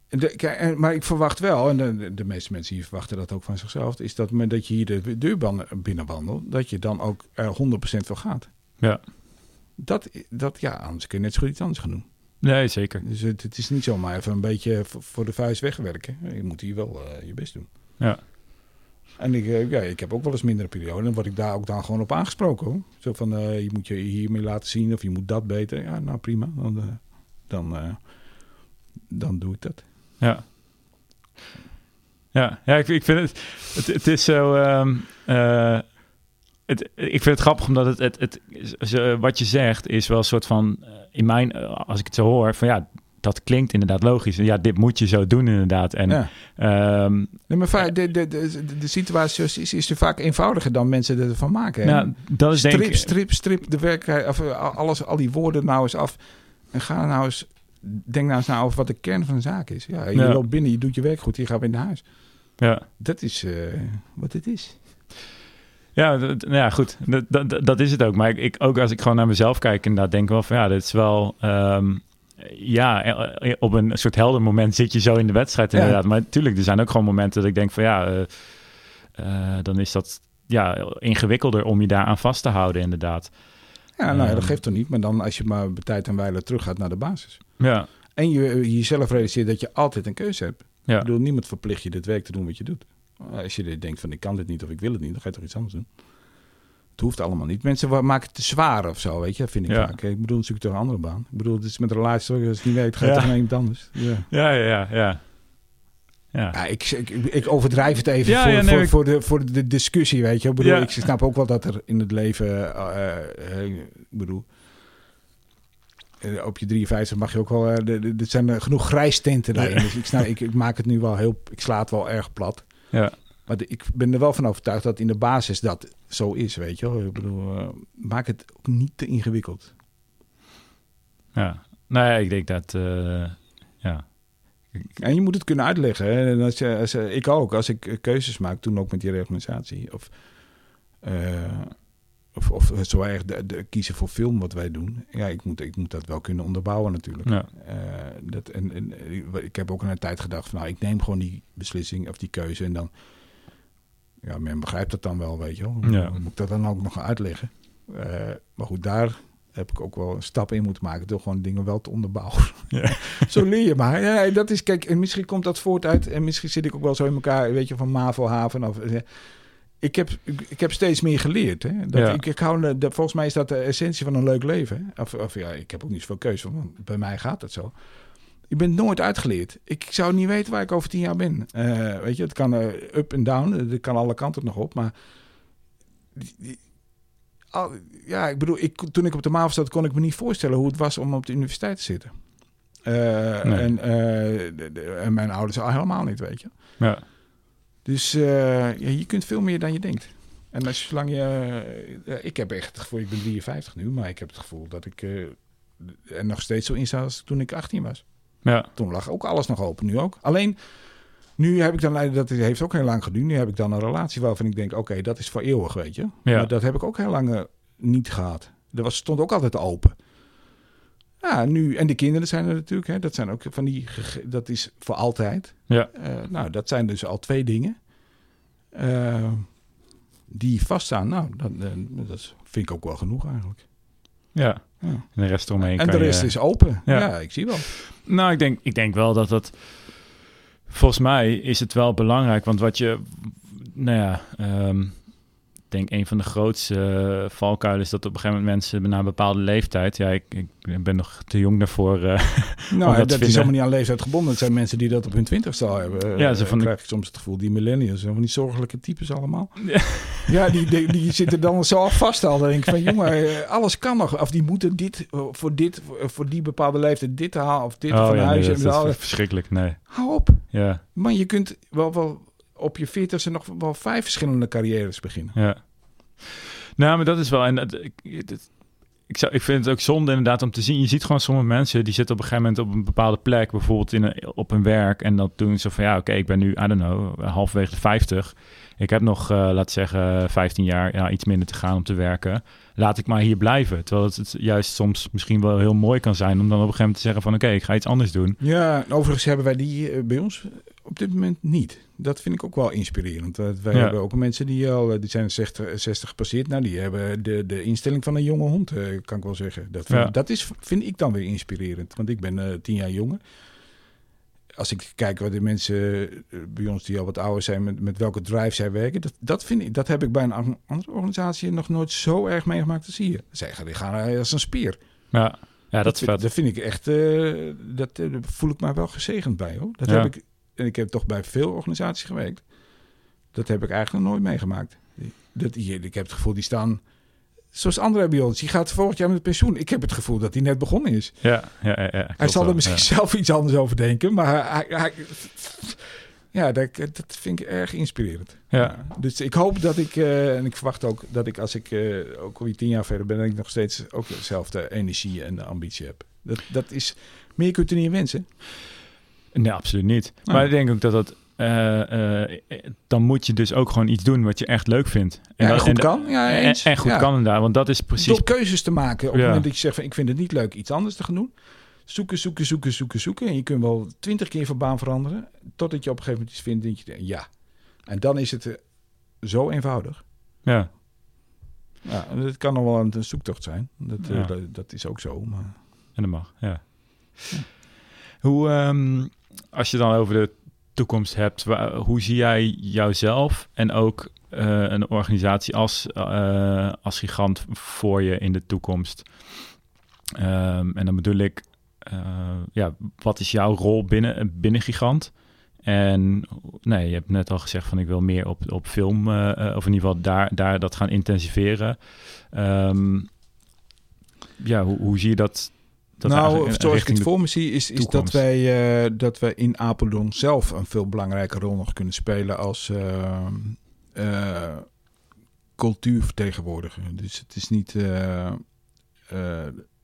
De, maar ik verwacht wel, en de, de meeste mensen hier verwachten dat ook van zichzelf, is dat met dat je hier de deurban binnenwandelt, dat je dan ook er 100% voor gaat. Ja. Dat, dat, ja, anders kun je net zo goed iets anders gaan doen. Nee, zeker. Dus het, het is niet zomaar even een beetje voor, de vuist wegwerken. Je moet hier wel eh, je best doen. Ja. En ik, eh, ja, ik heb ook wel eens mindere perioden. En word ik daar ook dan gewoon op aangesproken. Hoor. Zo van, eh, je moet je hiermee laten zien of je moet dat beter. Ja, nou prima. Dan, dan, eh, dan doe ik dat. Ja. Ja, ja ik, ik vind het, het, het is zo, ehm, eh, het, ik vind het grappig omdat het, het, het, wat je zegt is wel een soort van, eh, in mijn, eh, als ik het zo hoor, van ja, dat klinkt inderdaad logisch. Ja, dit moet je zo doen inderdaad. En ja. Nee, maar vaak- de, de, de, de, situatie is, is, er vaak eenvoudiger dan mensen ervan maken. hè? nou, dat is denk strip, strip, strip de werkelijkheid, of eh, alles, al die woorden nou eens af. En ga nou eens, denk nou eens nou over wat de kern van de zaak is. Ja, je Ja. loopt binnen, je doet je werk goed, je gaat weer naar huis. Ja. Dat is eh, wat het is. Ja, dat- nou ja, goed. Dat, dat, dat is het ook. Maar ik, ik, ook als ik gewoon naar mezelf kijk, inderdaad, denk ik wel van ja, dit is wel. ehm, ja, eh, eh, op een soort helder moment zit je zo in de wedstrijd Ja. inderdaad. Maar natuurlijk, er zijn ook gewoon momenten dat ik denk van ja, eh, eh, dan is dat ja, ingewikkelder om je daaraan vast te houden inderdaad. Ja, nou ja, dat Ehm. geeft toch niet. Maar dan als je maar bij tijd en wijle terug gaat naar de basis. Ja, En je jezelf realiseert dat je altijd een keuze hebt. ja, Ik bedoel, niemand verplicht je dit werk te doen wat je doet. Als je denkt van ik kan dit niet of ik wil het niet, dan ga je toch iets anders doen. Het hoeft allemaal niet. Mensen maken het te zwaar of zo, weet je. Dat vind ik Ja. vaak. Ik bedoel, zoek toch een andere baan. Ik bedoel, het is met een relatie, toch, als het niet werkt, ga je Ja. toch naar iemand anders. Ja. ja, ja, ja. ja. ja. Ik, ik, ik overdrijf het even voor, nee, voor, ik- voor, de, voor de discussie, weet je. Ik bedoel, ik snap ook wel dat er in het leven, eh, eh, ik bedoel, eh, op je 53 mag je ook wel, eh, er zijn genoeg grijstenten daarin. Dus ik, snap, ik, ik maak het nu wel heel, ik sla het wel erg plat. Ja. Maar de- ik ben er wel van overtuigd dat in de basis dat zo is, weet je wel. Ik bedoel, eh, maak het ook niet te ingewikkeld. ja. Nou ja, ik denk dat, eh, ja. En je moet het kunnen uitleggen. Hè? En als je, als, ik ook, als ik keuzes maak, toen ook met die reorganisatie. Of, eh, of, of zo erg de, de, kiezen voor film wat wij doen. Ja, ik moet, ik moet dat wel kunnen onderbouwen natuurlijk. Ja. Eh, dat, en, en eh, ik heb ook in een tijd gedacht van, nou, ik neem gewoon die beslissing of die keuze en dan, ja, men begrijpt dat dan wel, weet je wel. Ja. Moet ik dat dan ook nog gaan uitleggen? Eh, maar goed, daar heb ik ook wel een stap in moeten maken door gewoon dingen wel te onderbouwen. Ja. zo leer je maar. Ja, dat is, kijk, en misschien komt dat voort uit en misschien zit ik ook wel zo in elkaar, weet je, van MAVO, haven of... ik heb, ik, heb steeds meer geleerd. Hè? Dat, Ja. ik, ik hou, dat, volgens mij is dat de essentie van een leuk leven. Hè? Of, of ja, ik heb ook niet zoveel keuze, want bij mij gaat het zo. Ik ben nooit uitgeleerd. Ik zou niet weten waar ik over tien jaar ben. Eh, weet je, het kan eh, up en down. Het kan alle kanten nog op. Maar die- die- al- ja, ik bedoel, ik, toen ik op de MAVO zat, kon ik me niet voorstellen hoe het was om op de universiteit te zitten. Eh, Nee. en, de- de- en mijn ouders al helemaal niet, weet je. Ja. Dus eh, ja, je kunt veel meer dan je denkt. En als je, zolang je... eh, ja, ik heb echt het gevoel, ik ben 53 nu, maar ik heb het gevoel dat ik eh, er nog steeds zo in sta als toen ik 18 was. Ja. Toen lag ook alles nog open, nu ook. Alleen, nu heb ik dan, dat heeft ook heel lang geduurd, nu heb ik dan een relatie waarvan ik denk, oké, dat is voor eeuwig, weet je. Ja. Maar dat heb ik ook heel lang eh, niet gehad. Dat was, stond ook altijd open. Ja, nu, en de kinderen zijn er natuurlijk, hè, dat zijn ook van die, dat is voor altijd. Ja. Eh, nou, dat zijn dus al twee dingen eh, die vaststaan. Nou, dat, dat vind ik ook wel genoeg eigenlijk. Ja. Ja. En de rest eromheen En kan de rest je... is open. Ja. Ja. ik zie wel. Nou, ik denk, ik denk wel dat dat... Volgens mij is het wel belangrijk, want wat je... Nou ja, ehm, denk een van de grootste eh, valkuilen is dat op een gegeven moment mensen na een bepaalde leeftijd... Ja, ik, ik ben nog te jong daarvoor. eh, Nou, dat is helemaal niet aan leeftijd gebonden. Het zijn mensen die dat op hun twintigste al hebben. Eh, Ja, zo van dan die- krijg ik soms het gevoel, die millennials, van die zorgelijke types allemaal. Ja. Ja, die, die, die zitten dan zo vast al. Dan denk ik van, jongen, eh, alles kan nog. Of die moeten dit, eh, voor dit, voor- die bepaalde leeftijd dit halen. Of dit oh van ja, nee, huis. dat, en dat is verschrikkelijk. Nee, Hou op. ja. Man, je kunt wel, wel op je veertigste nog wel vijf verschillende carrières beginnen. Ja. Nou, maar dat is wel... En dat, ik, dat- ik, zou, ik vind het ook zonde inderdaad om te zien. Je ziet gewoon sommige mensen die zitten op een gegeven moment op een bepaalde plek, bijvoorbeeld in een, op een werk. En dat doen ze van ja, oké, ik ben nu, I don't know, halverwege de 50. Ik heb nog, eh laat zeggen, 15 jaar, ja, iets minder te gaan om te werken. Laat ik maar hier blijven. Terwijl het, het juist soms misschien wel heel mooi kan zijn om dan op een gegeven moment te zeggen van oké, ik ga iets anders doen. Ja, en overigens hebben wij die eh, bij ons op dit moment niet. Dat vind ik ook wel inspirerend. Wij Ja. hebben ook mensen die al, eh, die zijn 60, 60 gepasseerd. Nou, die hebben de, de instelling van een jonge hond, eh, kan ik wel zeggen. Dat vind, Ja. dat is, vind ik dan weer inspirerend. Want ik ben eh, tien jaar jonger. Als ik kijk wat de mensen eh, bij ons die al wat ouder zijn, met, met welke drive zij werken, dat, dat, vind ik, dat heb ik bij een an- andere organisatie nog nooit zo erg meegemaakt als hier. Zij gaan, die gaan eh, als een spier. Ja, ja dat is vind, vet. dat vind ik echt, eh, dat eh, voel ik mij wel gezegend bij hoor. Dat Ja. heb ik, en ik heb toch bij veel organisaties gewerkt. Dat heb ik eigenlijk nog nooit meegemaakt. Dat, ik heb het gevoel, die staan, zoals andere bij ons, die gaat volgend jaar met pensioen. Ik heb het gevoel dat hij net begonnen is. Ja, ja, ja. ja hij zal er misschien ja. zelf iets anders over denken, maar hij, hij, ja, dat, dat vind ik erg inspirerend. Ja. Dus ik hoop dat ik, eh, en ik verwacht ook dat ik als ik eh, ook alweer tien jaar verder ben, dat ik nog steeds ook dezelfde energie en ambitie heb. Dat, dat is, meer kunt u niet wensen. Nee, absoluut niet. Maar ik denk ook dat dat... eh, eh, dan moet je dus ook gewoon iets doen wat je echt leuk vindt. Ja, dat- goed en- kan. Ja, en, eens. en goed Ja. kan inderdaad, want dat is precies... Door keuzes te maken. Op het moment dat je zegt van ik vind het niet leuk iets anders te gaan doen. Zoeken, zoeken, zoeken, zoeken, zoeken. En je kunt wel twintig keer van baan veranderen. Totdat je op een gegeven moment iets vindt dat je denkt, ja. En dan is het eh, zo eenvoudig. Ja, Ja, en het kan nog wel een zoektocht zijn. Dat, dat is ook zo. Maar... en dat mag, ja. Hoe, ehm, als je dan over de toekomst hebt, hoe zie jij jouzelf en ook eh, een organisatie als, eh, als gigant voor je in de toekomst? Ehm, en dan bedoel ik, eh, ja, wat is jouw rol binnen, binnen gigant? En nee, je hebt net al gezegd van ik wil meer op, op film, of in ieder geval daar, daar dat gaan intensiveren. Ehm, ja, hoe, hoe zie je dat? Dat nou, zoals ik het voor me zie, is, is dat, wij, eh, dat wij in Apeldoorn zelf een veel belangrijke rol nog kunnen spelen als eh, eh, cultuurvertegenwoordiger. Dus het is niet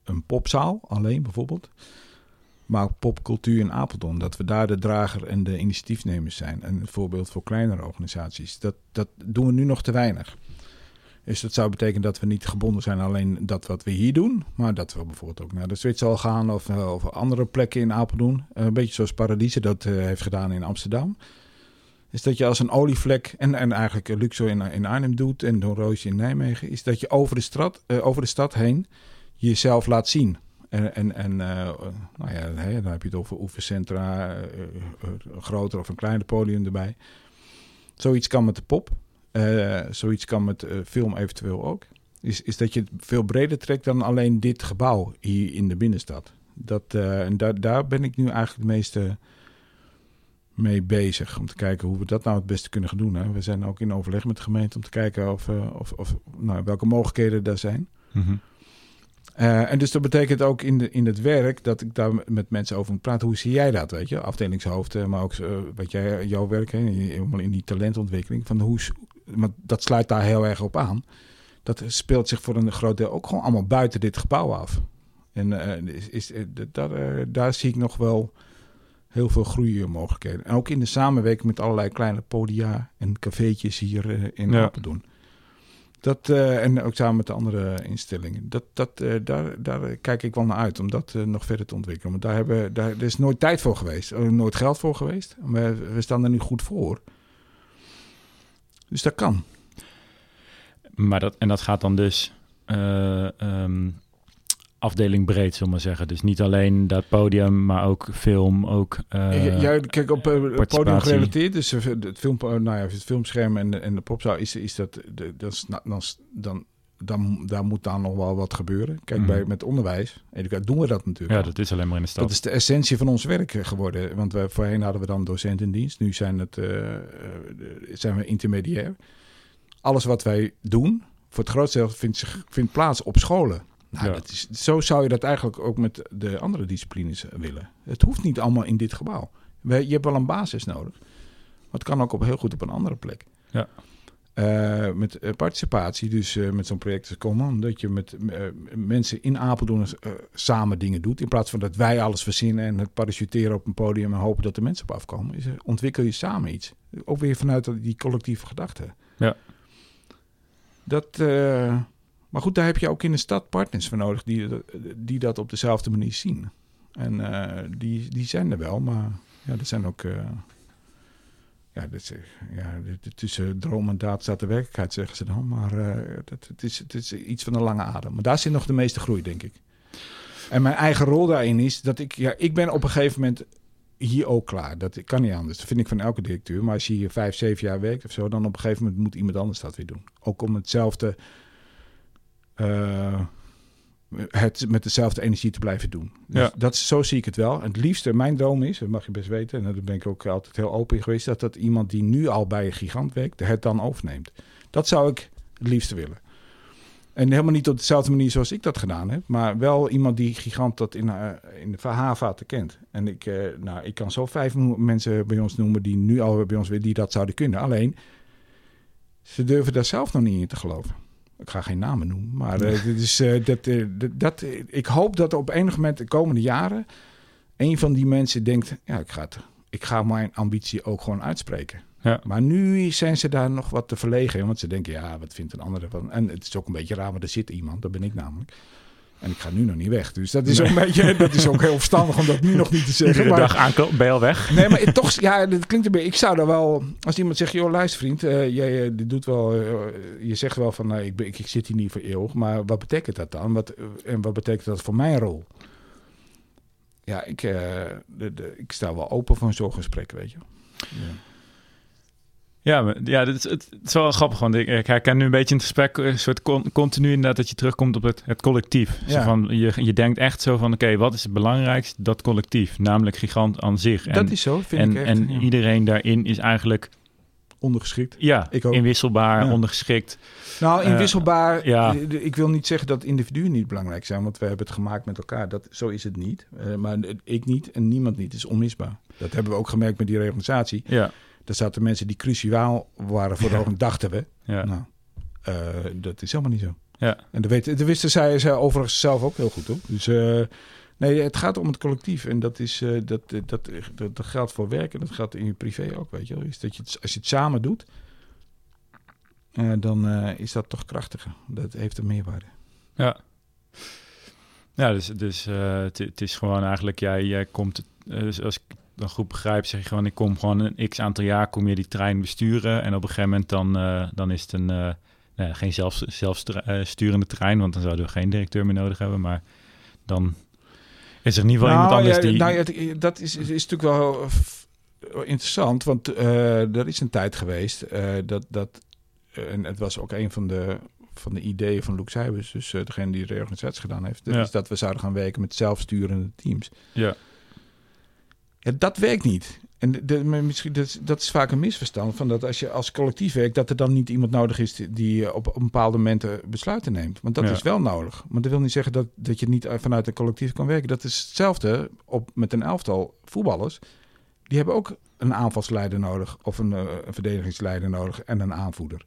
een popzaal alleen bijvoorbeeld, maar ook popcultuur in Apeldoorn. Dat we daar de drager en de initiatiefnemers zijn. En een voorbeeld voor kleinere organisaties. Dat, dat doen we nu nog te weinig. Dus dat zou betekenen dat we niet gebonden zijn alleen dat wat we hier doen, maar dat we bijvoorbeeld ook naar de Zwitserland gaan of, eh, of andere plekken in Apeldoorn. Eh, een beetje zoals Paradiese dat eh, heeft gedaan in Amsterdam. Is dat je als een olievlek, en, en eigenlijk Luxor in, in Arnhem doet en Don Roosje in Nijmegen, is dat je over de, stad, over de stad heen jezelf laat zien. En, en, en nou ja, hè, dan heb je het over oefencentra, een groter of een kleiner podium erbij. Zoiets kan met de pop. Eh, zoiets kan met eh, film eventueel ook. Is, is dat je het veel breder trekt dan alleen dit gebouw hier in de binnenstad. Dat, eh, en daar, daar ben ik nu eigenlijk het meeste mee bezig. Om te kijken hoe we dat nou het beste kunnen gaan doen. Hè. We zijn ook in overleg met de gemeente om te kijken of, of, of, nou, welke mogelijkheden daar zijn. Mhm. En dus dat betekent ook in, de, in het werk dat ik daar met mensen over moet praten. Hoe zie jij dat, weet je? Afdelingshoofd, maar ook wat jij, jouw werk, hè, helemaal in die talentontwikkeling. Van hoe, want dat sluit daar heel erg op aan. Dat speelt zich voor een groot deel ook gewoon allemaal buiten dit gebouw af. En eh, is, is, d- daar, eh, daar zie ik nog wel heel veel groeimogelijkheden. En ook in de samenwerking met allerlei kleine podia en cafeetjes hier in Ja. Apeldoorn. Dat, en ook samen met de andere instellingen. Dat, dat, daar, daar kijk ik wel naar uit om dat nog verder te ontwikkelen. Want daar, hebben, daar er is nooit tijd voor geweest, nooit geld voor geweest. Maar we staan er nu goed voor. Dus dat kan. Maar dat, en dat gaat dan dus eh, ehm, afdeling breed, zullen we maar zeggen. Dus niet alleen dat podium, maar ook film, ook... ja, ja, kijk, op eh, het podium gerelateerd, dus het, film, nou ja, het filmscherm en de, en de popzaal, is, is dat, dat is, dan, dan, dan, daar moet dan nog wel wat gebeuren. Kijk, Mhm. bij, met onderwijs educatie, doen we dat natuurlijk ja, al. dat is alleen maar in de stad. Dat is de essentie van ons werk eh, geworden. Want we, voorheen hadden we dan docent in dienst. Nu zijn, het, eh, eh, zijn we intermediair. Alles wat wij doen, voor het grootste deel, vindt, zich, vindt plaats op scholen. Nou, Ja. dat is, zo zou je dat eigenlijk ook met de andere disciplines willen. Het hoeft niet allemaal in dit gebouw. We, je hebt wel een basis nodig. het kan ook op, heel goed op een andere plek. Ja. Eh, met eh, participatie, dus eh, met zo'n project als Common, dat je met mensen in Apeldoorn samen dingen doet. In plaats van dat wij alles verzinnen en het parachuteren op een podium en hopen dat de mensen op afkomen. Is, ontwikkel je samen iets. Ook weer vanuit die collectieve gedachte. Ja. Dat, maar goed, daar heb je ook in de stad partners voor nodig die, die dat op dezelfde manier zien. En die, die zijn er wel, maar ja, er zijn ook. Eh, ja, is, eh, tussen droom en daad staat de werkelijkheid, zeggen ze dan. Maar eh, dat, het, is, het is iets van een lange adem. Maar daar zit nog de meeste groei, denk ik. En mijn eigen rol daarin is dat ik, ja, ik ben op een gegeven moment hier ook klaar. Dat kan niet anders. Dat vind ik van elke directeur. Maar als je hier vijf, zeven jaar werkt of zo, dan op een gegeven moment moet iemand anders dat weer doen. Ook om hetzelfde, eh, het met dezelfde energie te blijven doen. Dus Ja. dat, zo zie ik het wel. En het liefste, mijn droom is, dat mag je best weten, en daar ben ik ook altijd heel open in geweest, dat dat iemand die nu al bij een gigant werkt, het dan overneemt. Dat zou ik het liefste willen. En helemaal niet op dezelfde manier zoals ik dat gedaan heb. Maar wel iemand die gigant dat in, eh, in de verhaarvaten kent. En ik, eh, nou, ik kan zo vijf mensen bij ons noemen die nu al bij ons weer die dat zouden kunnen. Alleen, ze durven daar zelf nog niet in te geloven. Ik ga geen namen noemen. Maar eh, dat, dat, ik hoop dat op enig moment de komende jaren... een van die mensen denkt... ja, ik ga, het, ik ga mijn ambitie ook gewoon uitspreken. Ja. Maar nu zijn ze daar nog wat te verlegen in. Want ze denken, ja, wat vindt een ander van? En het is ook een beetje raar, maar er zit iemand. Dat ben ik namelijk. En ik ga nu nog niet weg. Dus dat is, ook, een beetje, dat is ook heel verstandig om dat nu nog niet te zeggen. Iedere dag aankomen, ben je al weg? nee, maar het toch, ja, dat klinkt een beetje... Ik zou daar wel... Als iemand zegt, joh, luister vriend. eh, jij eh, dit doet wel... eh, je zegt wel van, nou, ik, ik, ik zit hier niet voor eeuwig. Maar wat betekent dat dan? Wat, en wat betekent dat voor mijn rol? Ja, ik, de, de, ik sta wel open voor zo'n gesprek, weet je. Ja. Ja, maar, ja dit is, het, het is wel grappig, want ik, ik herken nu een beetje in het gesprek een soort con- continu inderdaad dat je terugkomt op het, het collectief. Zo van, je, je denkt echt zo van, oké, wat is het belangrijkste? Dat collectief, namelijk gigant aan zich. En, dat is zo, vind en, ik echt. en ja. iedereen daarin is eigenlijk, Ondergeschikt. ja, Ik ook. inwisselbaar, Ja. ondergeschikt. Nou, Eh, inwisselbaar. ja. eh, Ik wil niet zeggen dat individuen niet belangrijk zijn, want we hebben het gemaakt met elkaar. Dat, zo is het niet. Eh, maar ik niet en niemand niet. Het is onmisbaar. Dat hebben we ook gemerkt met die reorganisatie. Ja, Er zaten mensen die cruciaal waren voor de ogen, dachten we. ja, Nou, eh, dat is helemaal niet zo. ja. En dat, weet, dat wisten zij, zij overigens zelf ook heel goed hoor. Dus eh, nee, het gaat om het collectief. En dat, is, eh, dat, dat, dat, dat geldt voor werk en dat geldt in je privé ook, weet je wel. Is dat je het, als je het samen doet, dan is dat toch krachtiger. Dat heeft een meerwaarde. Ja. Ja, dus, dus het, is gewoon eigenlijk, jij, jij komt, dus als ik dan goed begrijp, zeg je gewoon, ik kom gewoon een x aantal jaar, kom je die trein besturen en op een gegeven moment dan, eh, dan is het een, eh, nou geen zelf, zelfsturende trein, want dan zouden we geen directeur meer nodig hebben, maar dan is er in ieder geval iemand anders ja, die... nou, ja, dat is, is, is natuurlijk wel eh, interessant, want eh, er is een tijd geweest dat, dat en het was ook een van de, van de ideeën van Luke Seibers, dus degene die de reorganisatie gedaan heeft, dat Ja. is dat we zouden gaan werken met zelfsturende teams. ja, Ja, dat werkt niet. En de, misschien, dat, is- dat is vaak een misverstand. Van dat als je als collectief werkt, dat er dan niet iemand nodig is die- op, op bepaalde momenten besluiten neemt. Want dat Ja. is wel nodig. Maar dat wil niet zeggen dat, dat je niet eh, vanuit een collectief kan werken. Dat is hetzelfde op, met een elftal voetballers. Die hebben ook een aanvalsleider nodig, of een, eh, een verdedigingsleider nodig en een aanvoerder.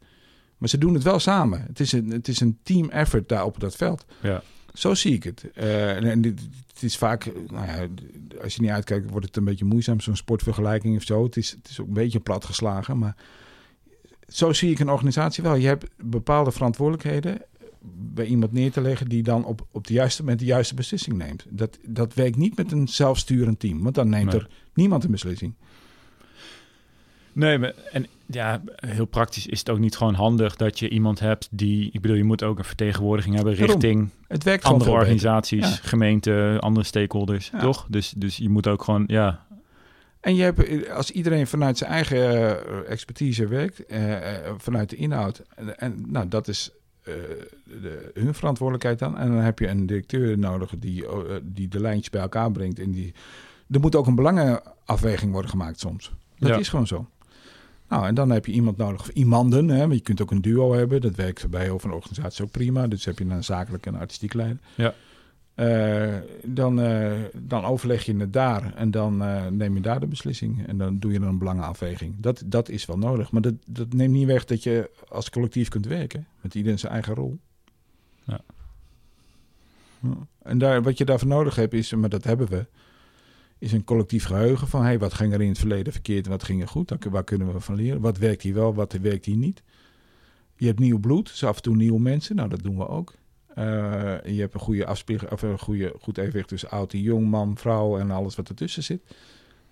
Maar ze doen het wel samen. Het is een, het is een team effort daar op dat veld. ja, Zo zie ik het. Eh, en, en dit, het is vaak, nou ja, als je niet uitkijkt, wordt het een beetje moeizaam, zo'n sportvergelijking of zo. Het is, het is ook een beetje plat geslagen, maar zo zie ik een organisatie wel. Je hebt bepaalde verantwoordelijkheden bij iemand neer te leggen die dan op, op de juiste moment de juiste beslissing neemt. Dat, dat werkt niet met een zelfsturend team, want dan neemt Nee. er niemand een beslissing. Nee, maar, en ja, heel praktisch is het ook niet gewoon handig dat je iemand hebt die, ik bedoel, je moet ook een vertegenwoordiging hebben richting Het werkt gewoon andere organisaties, Ja. gemeenten, andere stakeholders, Ja. toch? Dus, dus je moet ook gewoon, ja, En je hebt, als iedereen vanuit zijn eigen eh, expertise werkt, eh, eh, vanuit de inhoud, en, en nou, dat is de, hun verantwoordelijkheid dan. En dan heb je een directeur nodig die, die de lijntjes bij elkaar brengt. En die, er moet ook een belangenafweging worden gemaakt soms. Dat Ja. is gewoon zo. Nou, en dan heb je iemand nodig, of iemanden. Hè, maar je kunt ook een duo hebben. Dat werkt bij heel veel organisaties ook prima. Dus heb je een zakelijk en artistiek leider. Ja. eh, dan, eh, dan overleg je het daar en dan eh, neem je daar de beslissing. En dan doe je een belangenafweging. Dat, dat is wel nodig. Maar dat, dat neemt niet weg dat je als collectief kunt werken. Met iedereen zijn eigen rol. Ja. En daar, wat je daarvoor nodig hebt is, maar dat hebben we, is een collectief geheugen van hey, wat ging er in het verleden verkeerd en wat ging er goed? Waar kunnen we van leren? Wat werkt hier wel, wat werkt hier niet? Je hebt nieuw bloed, dus af en toe nieuwe mensen. Nou, dat doen we ook. Eh, je hebt een goede afspiegeling, of een goede, goed evenwicht tussen oud en jong, man, vrouw en alles wat ertussen zit.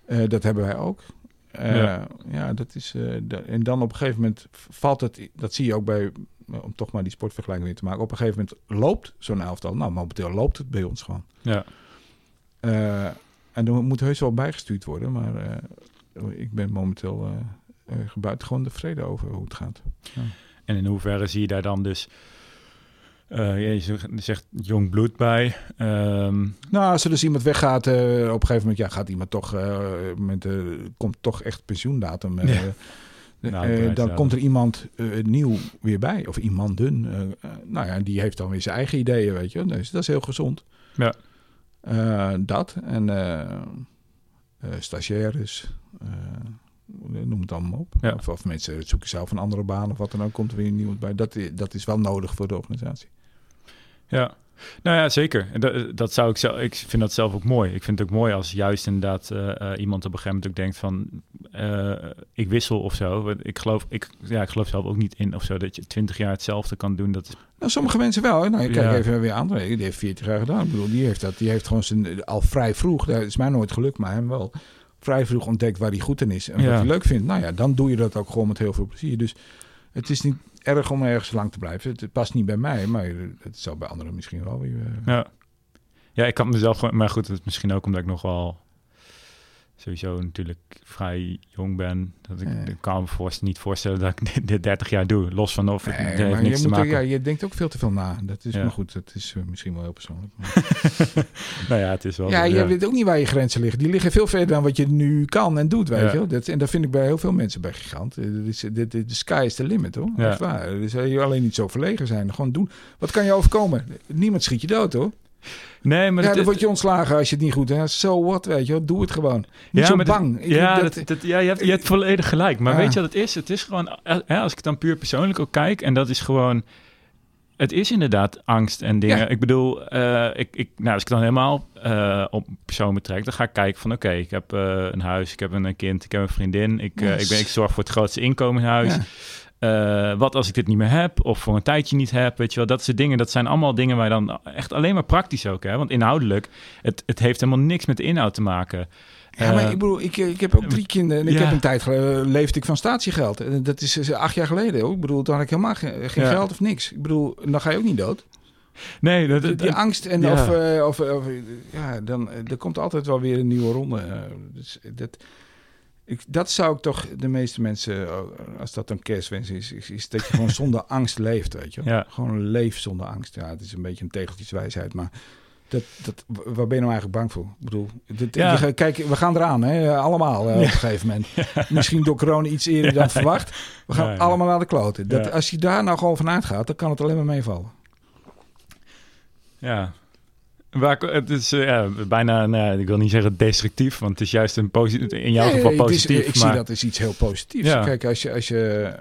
Eh, dat hebben wij ook. Eh, Ja. ja. dat is. en dan op een gegeven moment valt het. Dat zie je ook bij. Om toch maar die sportvergelijking weer te maken. Op een gegeven moment loopt zo'n elftal. Nou, momenteel loopt het bij ons gewoon. Ja. En er moet heus wel bijgestuurd worden. Maar eh, ik ben momenteel uh, buitengewoon tevreden over hoe het gaat. En in hoeverre zie je daar dan dus... je zegt- jong bloed bij. Ehm, Nou, als er dus iemand weggaat, op een gegeven moment ja, gaat iemand toch, met, komt toch echt pensioendatum. Ja. Nou, dan ja, komt er iemand nieuw weer bij, of iemanden. eh, eh, nou ja, die heeft dan weer zijn eigen ideeën, weet je. Dus dat is heel gezond. Ja. Eh, dat en eh, eh, stagiaires, noem het allemaal op. Ja. Of, of mensen zoeken zelf een andere baan of wat dan ook, komt er weer iemand bij. Dat, dat is wel nodig voor de organisatie. Ja, nou ja, zeker. En Dat, dat zou ik zelf. Ik vind dat zelf ook mooi. Ik vind het ook mooi als juist inderdaad eh, eh, iemand op een gegeven moment ook denkt van, eh, ik wissel of zo. Want Ik geloof, ik, ja, ik geloof zelf ook niet in of zo dat je twintig jaar hetzelfde kan doen. Dat Nou, sommige mensen wel. hè. Nou, kijk Ja. even weer André. Die heeft 40 jaar gedaan. Ik bedoel, die heeft dat. Die heeft gewoon zijn al vrij vroeg. Dat is mij nooit gelukt, maar hem wel. Vrij vroeg ontdekt waar hij goed in is en Ja. wat hij leuk vindt. Nou ja, dan doe je dat ook gewoon met heel veel plezier. Dus het is niet erg om ergens lang te blijven. Het, past niet bij mij, maar het zou bij anderen misschien wel eh, ja. ja, ik kan mezelf maar goed, het is misschien ook omdat ik nog wel sowieso natuurlijk vrij jong ben. Dat ik, ik kan me voorst- niet voorstellen dat ik dit, dit 30 jaar doe. Los van of Nee, het heeft niks je, te er- maken. ja, je denkt ook veel te veel na. Dat is Ja. maar goed. Dat is eh, misschien wel heel persoonlijk. nou ja, het is wel. Ja, je weet ook niet waar je grenzen liggen. Die liggen veel verder dan wat je nu kan en doet, weet je wel. Dat, en dat vind ik bij heel veel mensen bij Gigant. Eh, is- dit- De sky is the limit, hoor. Ja. Echt waar. Dus eh, je alleen niet zo verlegen zijn. Gewoon doen. Wat kan je overkomen? Niemand schiet je dood, hoor. Nee, maar ja, dan word je ontslagen als je het niet goed hebt. So what, weet je. Doe het gewoon. Niet Ja, zo bang. Ja, dat- dat, dat- ja je, hebt, je hebt volledig gelijk. Maar Ja. weet je wat het is? Het is gewoon, eh, hè, als ik dan puur persoonlijk ook kijk, en dat is gewoon, het is inderdaad angst en dingen. Ja. Ik bedoel, eh, ik, ik, nou, als ik dan helemaal eh, op persoon betrek, dan ga ik kijken van, oké, ik heb een huis, ik heb een kind, ik heb een vriendin, ik, Yes. ik, ben, ik zorg voor het grootste inkomen in huis. Eh, wat als ik dit niet meer heb of voor een tijdje niet heb, weet je wel, dat soort dingen. Dat zijn allemaal dingen waar dan echt alleen maar praktisch ook, hè? Want inhoudelijk, het, het heeft helemaal niks met de inhoud te maken. Ja, maar Eh, ik bedoel, ik, ik heb ook drie kinderen. En ik Ja. heb een tijd geleden leefde ik van statiegeld. En dat is eh, acht jaar geleden. Hoor. Ik bedoel, toen had ik helemaal geen, geen Ja. geld of niks. Ik bedoel, dan ga je ook niet dood. Nee, dat, Die, dat- die angst en ja. of, eh, of, of ja, dan eh, er komt altijd wel weer een nieuwe ronde. eh, dus dat, ik, dat zou ik toch de meeste mensen, eh, als dat een kerstwens is, is, is dat je gewoon zonder angst leeft, weet je. Ja. Gewoon leef zonder angst. Ja, het is een beetje een tegeltjeswijsheid, maar dat, dat, waar ben je nou eigenlijk bang voor? Ik bedoel, dit, Ja. je kijk, we gaan eraan, hè, allemaal eh, op een gegeven moment. Misschien door corona iets eerder dan verwacht. We gaan allemaal naar de kloten. Dat. Als je daar nou gewoon vanuit gaat, dan kan het alleen maar meevallen. Ja. Waar, het is eh, ja, bijna, nou, ik wil niet zeggen destructief, want het is juist een in jouw Nee, geval het is- positief. ik maar, zie dat als iets heel positiefs. Ja. Kijk, als je... Als je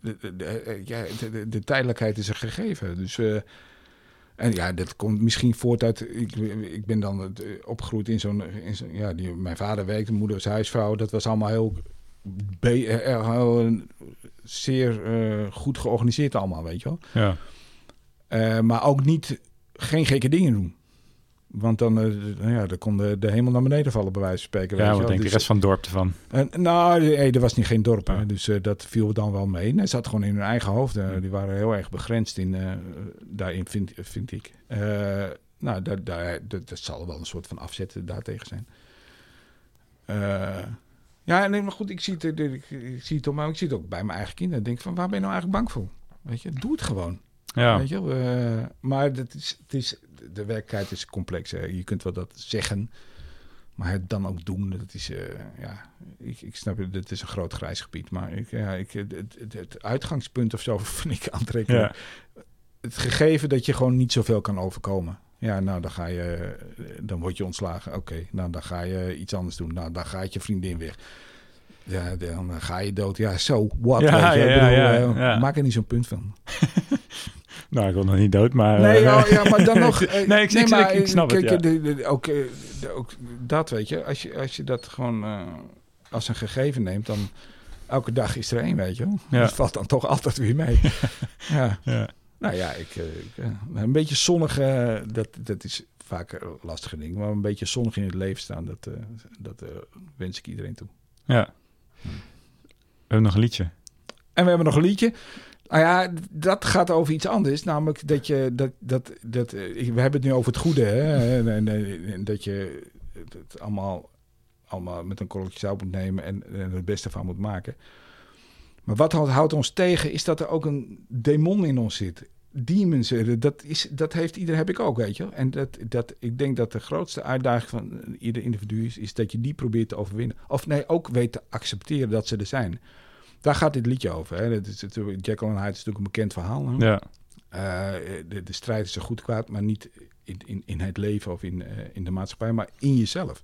de, de, de- ja, de, de, de tijdelijkheid is een gegeven. Dus, eh, en ja, dat komt misschien voort uit... Ik, ik ben dan eh, opgegroeid in zo'n... in zo'n- Ja, die, mijn vader werkte, mijn moeder was huisvrouw. Dat was allemaal heel... eh, eh, heel, zeer eh, goed georganiseerd allemaal, weet je wel. ja. Eh, maar ook niet... Geen gekke dingen doen. Want dan, eh, nou ja, dan kon de, de hemel naar beneden vallen, bij wijze van spreken. ja, wat wel. denkt de Dus- rest van het dorp ervan? en, nou, nee, er was niet geen dorp, hè, dus eh, dat viel dan wel mee. Nee, ze zat gewoon in hun eigen hoofd. eh, die waren heel erg begrensd in, eh, daarin, vind, vind ik. Eh, nou, daar, daar, dat, dat zal wel een soort van afzetten daartegen zijn. Eh, ja, nee, maar goed, ik zie, het, eh, ik, ik zie het mij, ik zie het ook bij mijn eigen kinderen. Ik denk van, waar ben je nou eigenlijk bang voor? Weet je, doe het gewoon. Ja, Weet je, wel, eh, maar dat is, het is, de werkelijkheid is complex. Hè. Je kunt wel dat zeggen, maar het dan ook doen, dat is, eh, ja, ik, ik snap het, het is een groot grijs gebied. Maar ik, ja, ik, het, het, het uitgangspunt of zo vind ik aantrekkelijk. ja. het gegeven dat je gewoon niet zoveel kan overkomen. Ja, nou, dan ga je, eh, dan word je ontslagen. Oké, nou, dan ga je iets anders doen. Nou, dan gaat je vriendin weg. Ja, dan ga je dood. Ja, zo, what? Ja, weet je. ja, ja, ja. Maak er niet zo'n punt van. Nou, ik wil nog niet dood, maar... Nee, eh, ja, ja, maar dan nog. eh, Nee, ik- ik- maar, ik- ik snap het, ja. de- de- ook, eh, de- ook dat, weet je. Als je, als je dat gewoon als een gegeven neemt, dan elke dag is er één, weet je. wel. Dat valt dan toch altijd weer mee. ja. ja. Nou ja, ik, een beetje zonnig, dat, dat is vaak een lastige ding. Maar een beetje zonnig in het leven staan, dat, dat wens ik iedereen toe. ja. We hebben nog een liedje. En we hebben nog een liedje. Nou ja, dat gaat over iets anders. Namelijk dat je dat dat dat eh, we hebben het nu over het goede, hè? En, dat je het allemaal allemaal met een korreltje zout moet nemen en, en het beste van moet maken. Maar wat houdt- ons tegen, is dat er ook een demon in ons zit. Demons, eh, dat, is, dat heeft ieder, heb ik ook, weet je. En dat, dat, ik denk dat de grootste uitdaging van ieder individu is, is dat je die probeert te overwinnen. Of nee, ook weet te accepteren dat ze er zijn. Daar gaat dit liedje over. Hè. Dat is natuurlijk, Jekyll en Hyde is natuurlijk een bekend verhaal. Hè? Ja. Eh, de, de strijd is er goed kwaad, maar niet in, in, in het leven of in, eh, in de maatschappij, maar in jezelf.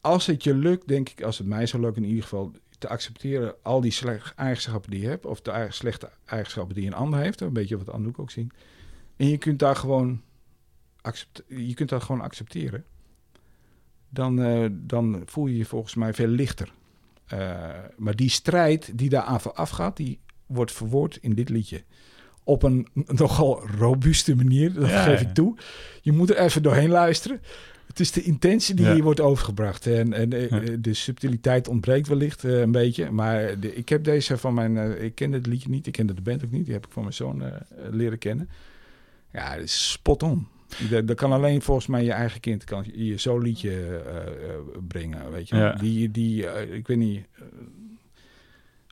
Als het je lukt, denk ik, als het mij zo lukt in ieder geval, te accepteren al die slechte eigenschappen die je hebt, of de slechte eigenschappen die een ander heeft, een beetje wat Anouk ook zien. En je kunt daar gewoon, je kunt dat gewoon accepteren. Dan, eh, dan voel je je volgens mij veel lichter. Eh, maar die strijd die daar aan vooraf gaat, die wordt verwoord in dit liedje. Op een nogal robuuste manier, dat Ja, geef ik toe. Je moet er even doorheen luisteren. Het is de intentie die Ja. hier wordt overgebracht. En, en eh, Ja. de subtiliteit ontbreekt wellicht eh, een beetje. Maar de, ik heb deze van mijn... ik kende het liedje niet, ik kende de band ook niet. Die heb ik van mijn zoon leren kennen. Ja, het is spot on. Dat, dat kan alleen volgens mij je eigen kind kan je zo'n liedje eh, eh, brengen, weet je. Ja. Die, die eh, ik weet niet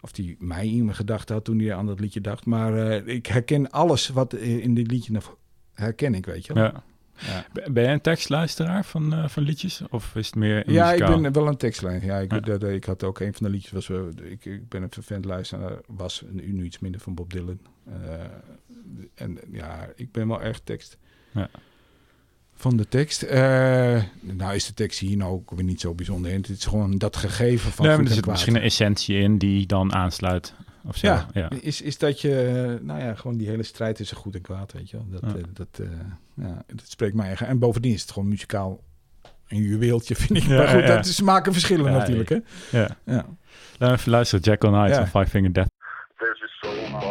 of die mij in mijn gedachten had toen hij aan dat liedje dacht, maar ik herken alles wat in dit liedje herken ik, weet je. ja. Ja. Ben jij een tekstluisteraar van, van liedjes? Of is het meer Ja, ik ben wel een tekstlijn. Ja, ik, Ja. dat- ik had ook een van de liedjes. Was, ik, ik ben een vervent luisteraar. Was nu, iets minder van Bob Dylan. En ja, ik ben wel erg tekst. Ja. Van de tekst. Eh, nou is de tekst hier nou ook weer niet zo bijzonder. in. Het is gewoon dat gegeven van Nee, maar er en zit misschien een essentie in die dan aansluit. Of zo. Ja, ja. Is, is dat je, nou ja, gewoon die hele strijd tussen goed en kwaad, weet je wel. Dat, Ja. eh, dat, eh, ja, dat spreekt mij eigen. En bovendien is het gewoon muzikaal een juweeltje, vind ik. Ja, maar goed, dat is maken verschillen natuurlijk, hè. ja. Ja. Laten we even luisteren. Jack on Ice van Five Finger Death.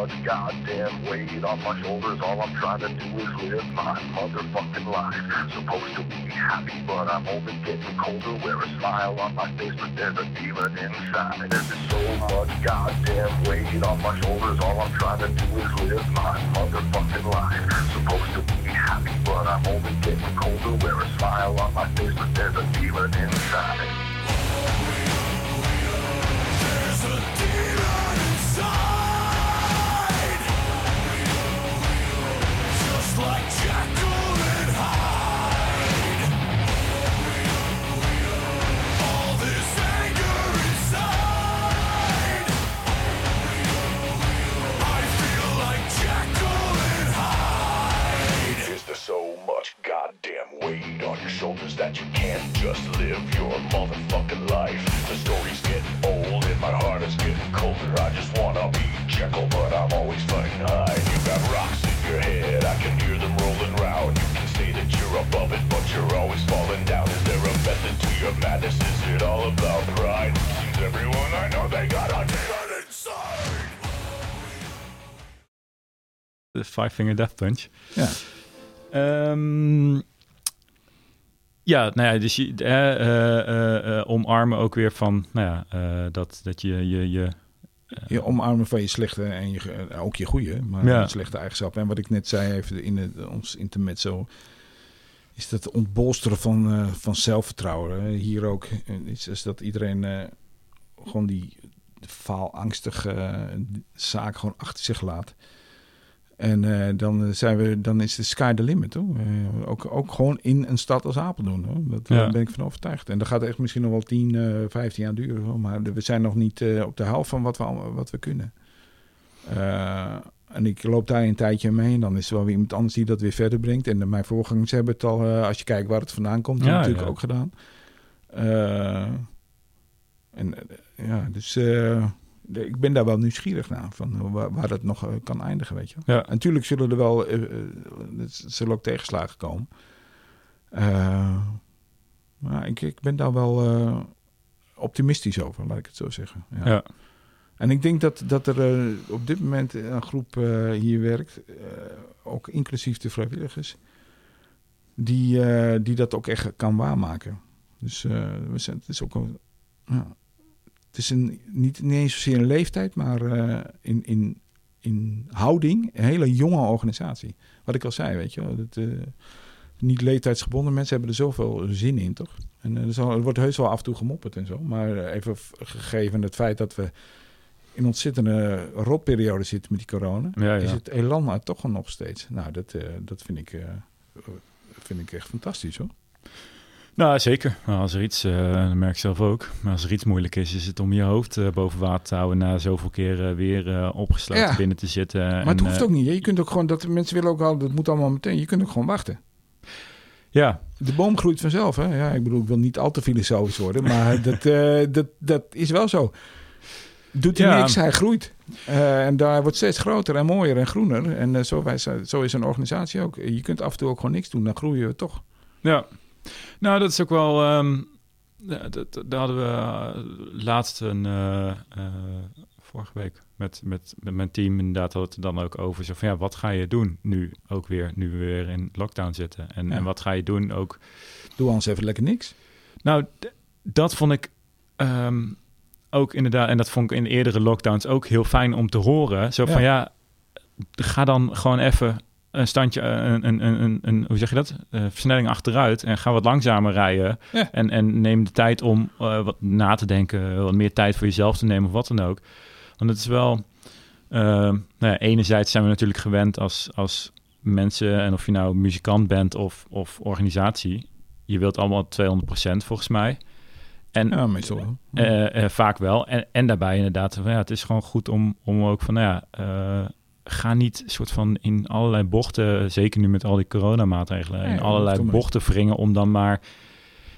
Much goddamn weight on my shoulders. All I'm trying to do is live my motherfucking life. Supposed to be happy, but I'm only getting colder. Wear a smile on my face, but there's a demon inside. There's so much goddamn weight on my shoulders. All I'm trying to do is live my motherfucking life. Supposed to be happy, but I'm only getting colder. Wear a smile on my face, but there's a demon inside. Weight on your shoulders that you can't just live your motherfucking life? The stories get old and my heart is getting colder. I just wanna be Jekyll, but I'm always fighting high. You got rocks in your head, I can hear them rolling round. You can say that you're above it, but you're always falling down. Is there a method to your madness? Is it all about pride? Seems everyone I know they got a demon inside. De Five Finger Death Punch. Ja. Ehm, um, ja, nou ja, dus je, eh, eh, eh, eh, omarmen ook weer van, nou ja, dat, dat je, je, je Je omarmen van je slechte en je, ook je goede, maar Ja. je slechte eigenschappen. En wat ik net zei even in het, ons intermezzo, is dat ontbolsteren van, van zelfvertrouwen. Hier ook is, is dat iedereen gewoon die faalangstige eh, zaak gewoon achter zich laat. En eh, dan, zijn we, dan is de sky the limit. Hoor. Eh, ook, ook gewoon in een stad als Apeldoorn. Hoor. Dat, Ja. Daar ben ik van overtuigd. En dat gaat echt misschien nog wel 10, eh 15 jaar duren. Hoor. Maar we zijn nog niet eh, op de helft van wat we, wat we kunnen. Eh, en ik loop daar een tijdje mee. En dan is er wel weer iemand anders die dat weer verder brengt. En mijn voorgangers hebben het al, eh, als je kijkt waar het vandaan komt, Ja, natuurlijk ja. ook gedaan. Eh, en eh, ja, dus eh, de- ik ben daar wel nieuwsgierig naar. Van waar, waar dat nog eh, kan eindigen, weet je wel. Ja. Natuurlijk zullen er wel eh, eh, er zullen ook tegenslagen komen. Eh, maar ik, ik ben daar wel eh, optimistisch over, laat ik het zo zeggen. Ja. Ja. En ik denk dat, dat er eh, op dit moment een groep eh, hier werkt, eh, ook inclusief de vrijwilligers, die, eh, die dat ook echt kan waarmaken. Dus eh, we zijn, het is ook een, ja, het is een, niet, niet eens zozeer een leeftijd, maar eh, in, in, in houding een hele jonge organisatie. Wat ik al zei, weet je wel. Dat, eh, niet leeftijdsgebonden. Mensen hebben er zoveel zin in, toch? En eh, er, zal, wordt heus wel af en toe gemopperd en zo. Maar even gegeven het feit dat we in ontzettende rotperiode zitten met die corona... Ja, is het elan er toch nog steeds. Nou, dat, dat vind, ik, vind ik echt fantastisch, hoor. Nou, zeker. Nou, als er iets, eh, dat merk ik zelf ook, maar als er iets moeilijk is, is het om je hoofd eh, boven water te houden na zoveel weer eh, opgesloten Ja. binnen te zitten. Maar het hoeft ook niet. hè. Je kunt ook gewoon, dat mensen willen ook al, dat moet allemaal meteen. Je kunt ook gewoon wachten. Ja, De boom groeit vanzelf, hè? Ja, ik bedoel, ik wil niet al te filosofisch worden, maar dat, dat, dat is wel zo. Doet hij Ja. niks, hij groeit. En daar wordt steeds groter en mooier en groener. En zo, wij, zo is een organisatie ook. Je kunt af en toe ook gewoon niks doen, dan groeien we toch. Ja, nou dat is ook wel. dat- daar hadden we eh, laatst een eh, eh, vorige week met, met, met mijn team inderdaad hadden we het er dan ook over. Zo van ja, wat ga je doen nu ook weer, nu we weer in lockdown zitten? En, Ja. en wat ga je doen ook? Doe anders even lekker niks. Nou, dat vond ik ehm, ook inderdaad, en dat vond ik in eerdere lockdowns ook heel fijn om te horen. Zo van ja, ga dan gewoon even een standje, een, een, een, een, een hoe zeg je dat? Eh, versnelling achteruit en ga wat langzamer rijden. Ja. En, en neem de tijd om eh, wat na te denken, wat meer tijd voor jezelf te nemen of wat dan ook. Want het is wel, nou ja, enerzijds zijn we natuurlijk gewend als, als mensen, en of je nou muzikant bent of, of organisatie, je wilt allemaal 200% volgens mij. En Ja, meestal wel. eh, eh, vaak wel. En, en daarbij inderdaad, van, ja, het is gewoon goed om, om ook van, nou ja, eh, ga niet soort van in allerlei bochten, zeker nu met al die coronamaatregelen, Nee, in allerlei bochten wringen om dan maar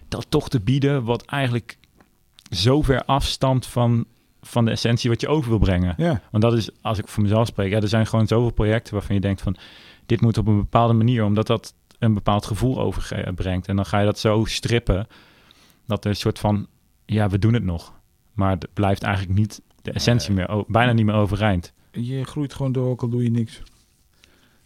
dat toch te bieden wat eigenlijk zo ver afstamt van, van de essentie wat je over wil brengen. Ja, Want dat is, als ik voor mezelf spreek, ja, er zijn gewoon zoveel projecten waarvan je denkt van, dit moet op een bepaalde manier, omdat dat een bepaald gevoel overbrengt. En dan ga je dat zo strippen, dat er een soort van, ja, we doen het nog. Maar het blijft eigenlijk niet de essentie meer, bijna niet meer overeind. Je groeit gewoon door, ook al doe je niks.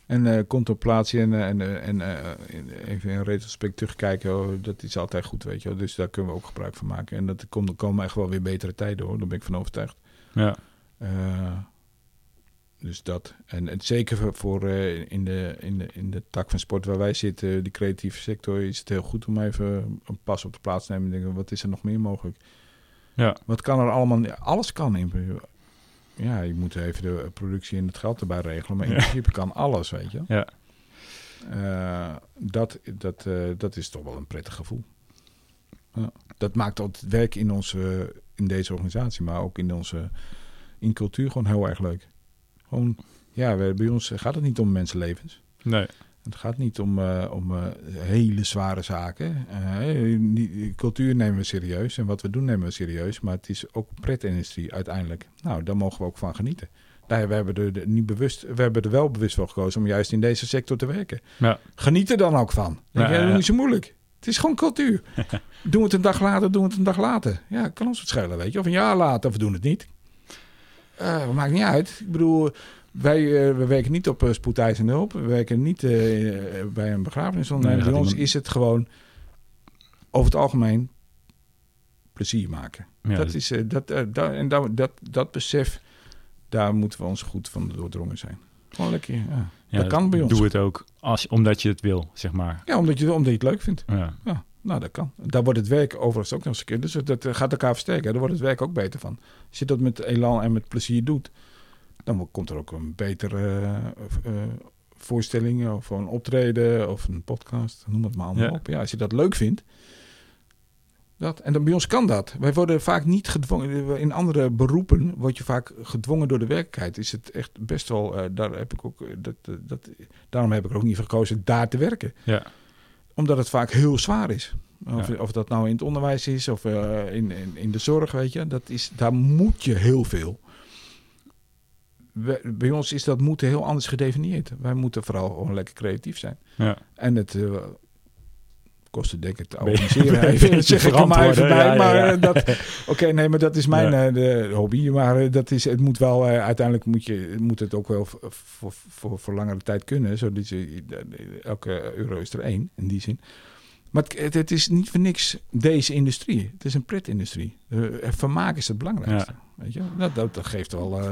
En eh contemplatie en, eh, en, eh, en even in retrospect terugkijken, oh, dat is altijd goed, weet je. Dus daar kunnen we ook gebruik van maken. En dat komt, er komen echt wel weer betere tijden, hoor. Daar ben ik van overtuigd. Ja, dus dat. En zeker voor, in, de, in, de, in de tak van sport waar wij zitten, die creatieve sector, is het heel goed om even een pas op de plaats te nemen en denken, wat is er nog meer mogelijk? ja, Wat kan er allemaal? Alles kan in. Ja, je moet even de productie en het geld erbij regelen, maar in Ja. principe kan alles, weet je. ja. Eh, dat, dat, eh, dat is toch wel een prettig gevoel. Ja. Dat maakt ook het werk in, onze, in deze organisatie, maar ook in onze in cultuur gewoon heel erg leuk. Gewoon, ja, bij ons gaat het niet om mensenlevens. Nee, Het gaat niet om, eh, om eh, hele zware zaken. Eh, cultuur nemen we serieus en wat we doen nemen we serieus. Maar het is ook pretindustrie uiteindelijk. Nou, daar mogen we ook van genieten. Nee, we, hebben er niet bewust, we hebben er wel bewust voor gekozen om juist in deze sector te werken. ja, Geniet er dan ook van. Ja, ja. niet zo moeilijk. Het is gewoon cultuur. doen we het een dag later, doen we het een dag later. Ja, kan ons wat schelen, weet je. Of een jaar later, of we doen het niet. Maakt niet uit. Ik bedoel, wij eh, we werken niet op uh, spoedeisende hulp. We werken niet eh, bij een begrafenis. Nee, bij ons iemand- is het gewoon over het algemeen plezier maken. ja dat is, eh, dat, eh, dat, en dat, dat, dat besef, daar moeten we ons goed van doordrongen zijn. Gewoon lekker, ja. ja, dat kan bij ons. Doe het ook als, omdat je het wil, zeg maar. Ja, omdat je, omdat je het leuk vindt. Ja, Ja, nou dat kan. Daar wordt het werk overigens ook nog eens een keer. Dus dat eh, gaat elkaar versterken. Daar wordt het werk ook beter van. Als je dat met elan en met plezier doet, dan komt er ook een betere eh, eh, voorstelling of een optreden of een podcast. Noem het maar allemaal Ja. op. Ja, als je dat leuk vindt, Dat. En dan, bij ons kan dat. Wij worden vaak niet gedwongen. In andere beroepen word je vaak gedwongen door de werkelijkheid. Is het echt best wel. eh, daar heb ik ook. eh, Dat, eh, dat, daarom heb ik er ook niet voor gekozen daar te werken. Ja. Omdat het vaak heel zwaar is. Of, Ja. of dat nou in het onderwijs is of eh, in, in, in de zorg, weet je. Dat is, daar moet je heel veel. We- bij ons is dat moeten heel anders gedefinieerd. Wij moeten vooral gewoon lekker creatief zijn. Ja. En het eh kost het denk ik te organiseren. Even, dat zeg ik er maar even bij. Ja, ja, maar ja. eh, dat, oké, nee, maar dat is mijn eh, de hobby. Maar eh, dat is, het moet wel, eh, uiteindelijk moet, je, moet het ook wel voor, voor, voor langere tijd kunnen. Zodat je, eh, elke euro is er één, in die zin. Maar het, het, is niet voor niks deze industrie. Het is een pretindustrie. Eh, vermaak is het belangrijkste. Weet je? Dat, dat, dat geeft wel... eh,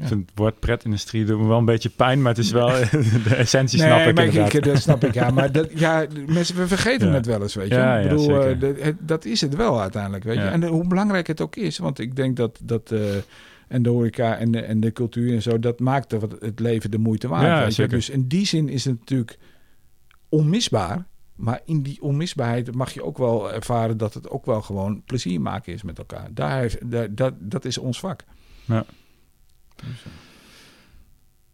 Ik vind het woord pretindustrie doet me wel een beetje pijn, maar het is wel de essentie Nee, snap ik maar inderdaad. ik, dat snap ik. Ja, maar dat, ja, mensen we vergeten Ja. het wel eens, weet je. Ja, ik ja, bedoel, eh, dat is het wel uiteindelijk, weet je. Ja. En de- hoe belangrijk het ook is, want ik denk dat dat eh, en de horeca en de, en de cultuur en zo, dat maakt het het leven de moeite waard. Ja. Dus in die zin is het natuurlijk onmisbaar. Maar in die onmisbaarheid mag je ook wel ervaren dat het ook wel gewoon plezier maken is met elkaar. Daar heeft, daar, dat, dat is ons vak.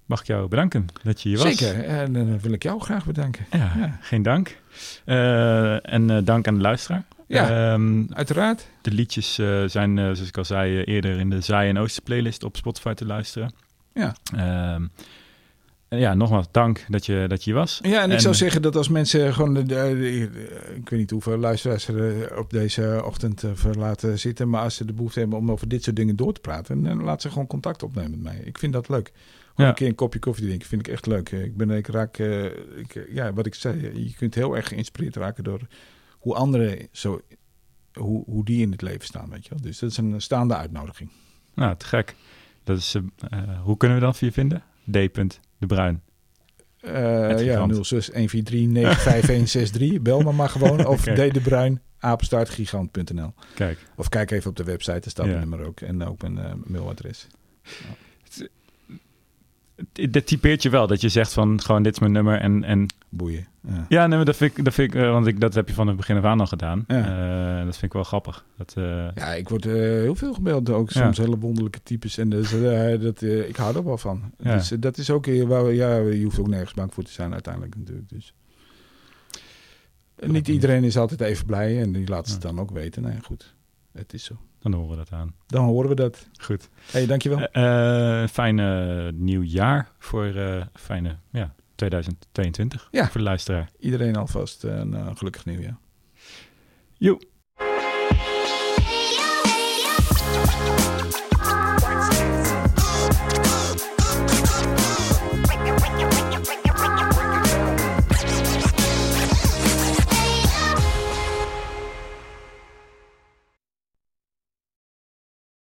Mag ik jou bedanken dat je hier was? Zeker. En dan wil ik jou graag bedanken. Ja, Ja. geen dank. Eh, en eh, dank aan de luisteraar. Ja. Ehm, Uiteraard. de liedjes eh, zijn, eh, zoals ik al zei, eh, eerder in de Zaai en Oosten playlist op Spotify te luisteren. Ja. Ehm, ja, nogmaals dank dat je, dat je hier was. Ja, en ik zou zeggen dat als mensen gewoon... De, de- de- ik weet niet hoeveel luisteraars er eh, op deze ochtend eh, voor laten zitten... maar als ze de behoefte hebben om over dit soort dingen door te praten... dan laat ze gewoon contact opnemen met mij. Ik vind dat leuk. Gewoon Ja. een keer een kopje koffie drinken vind ik echt leuk. Ik ben ik raak... eh, ik, eh, ja, wat ik zei, je kunt heel erg geïnspireerd raken door hoe anderen zo... Hoe, hoe die in het leven staan, weet je wel. Dus dat is een staande uitnodiging. Nou, te gek. Dat is, eh, eh, hoe kunnen we dan voor je vinden? D. De Bruin. Het ja, gigant. 06 143 95163. Bel me maar gewoon. Of. D de Bruin, apenstaartgigant.nl. Kijk, Of kijk even op de website, daar staat Ja. mijn nummer ook. En ook mijn eh, mailadres. d- dat typeert je wel. Dat je zegt van, gewoon dit is mijn nummer. En, en Boeien. Ja. ja, nee, maar dat vind ik, dat vind ik eh, want ik, dat heb je van het begin af aan al gedaan. Ja. Eh, dat vind ik wel grappig. Dat, eh, Ja, ik word heel veel gebeld. Ook Ja. soms hele wonderlijke types. En dus, dat, ik hou er wel van. Ja. Dus dat is ook... waar ja, je hoeft ook nergens bang voor te zijn uiteindelijk natuurlijk. Dus. Niet iedereen is altijd even blij. En die laat het dan ook weten. Nee, goed. Het is zo. dan horen we dat aan. Dan horen we dat. Goed. hey, dankjewel. Eh, fijne nieuw jaar voor eh fijne ja, 2022 Ja. voor de luisteraar. Iedereen alvast een gelukkig nieuwjaar. Joep.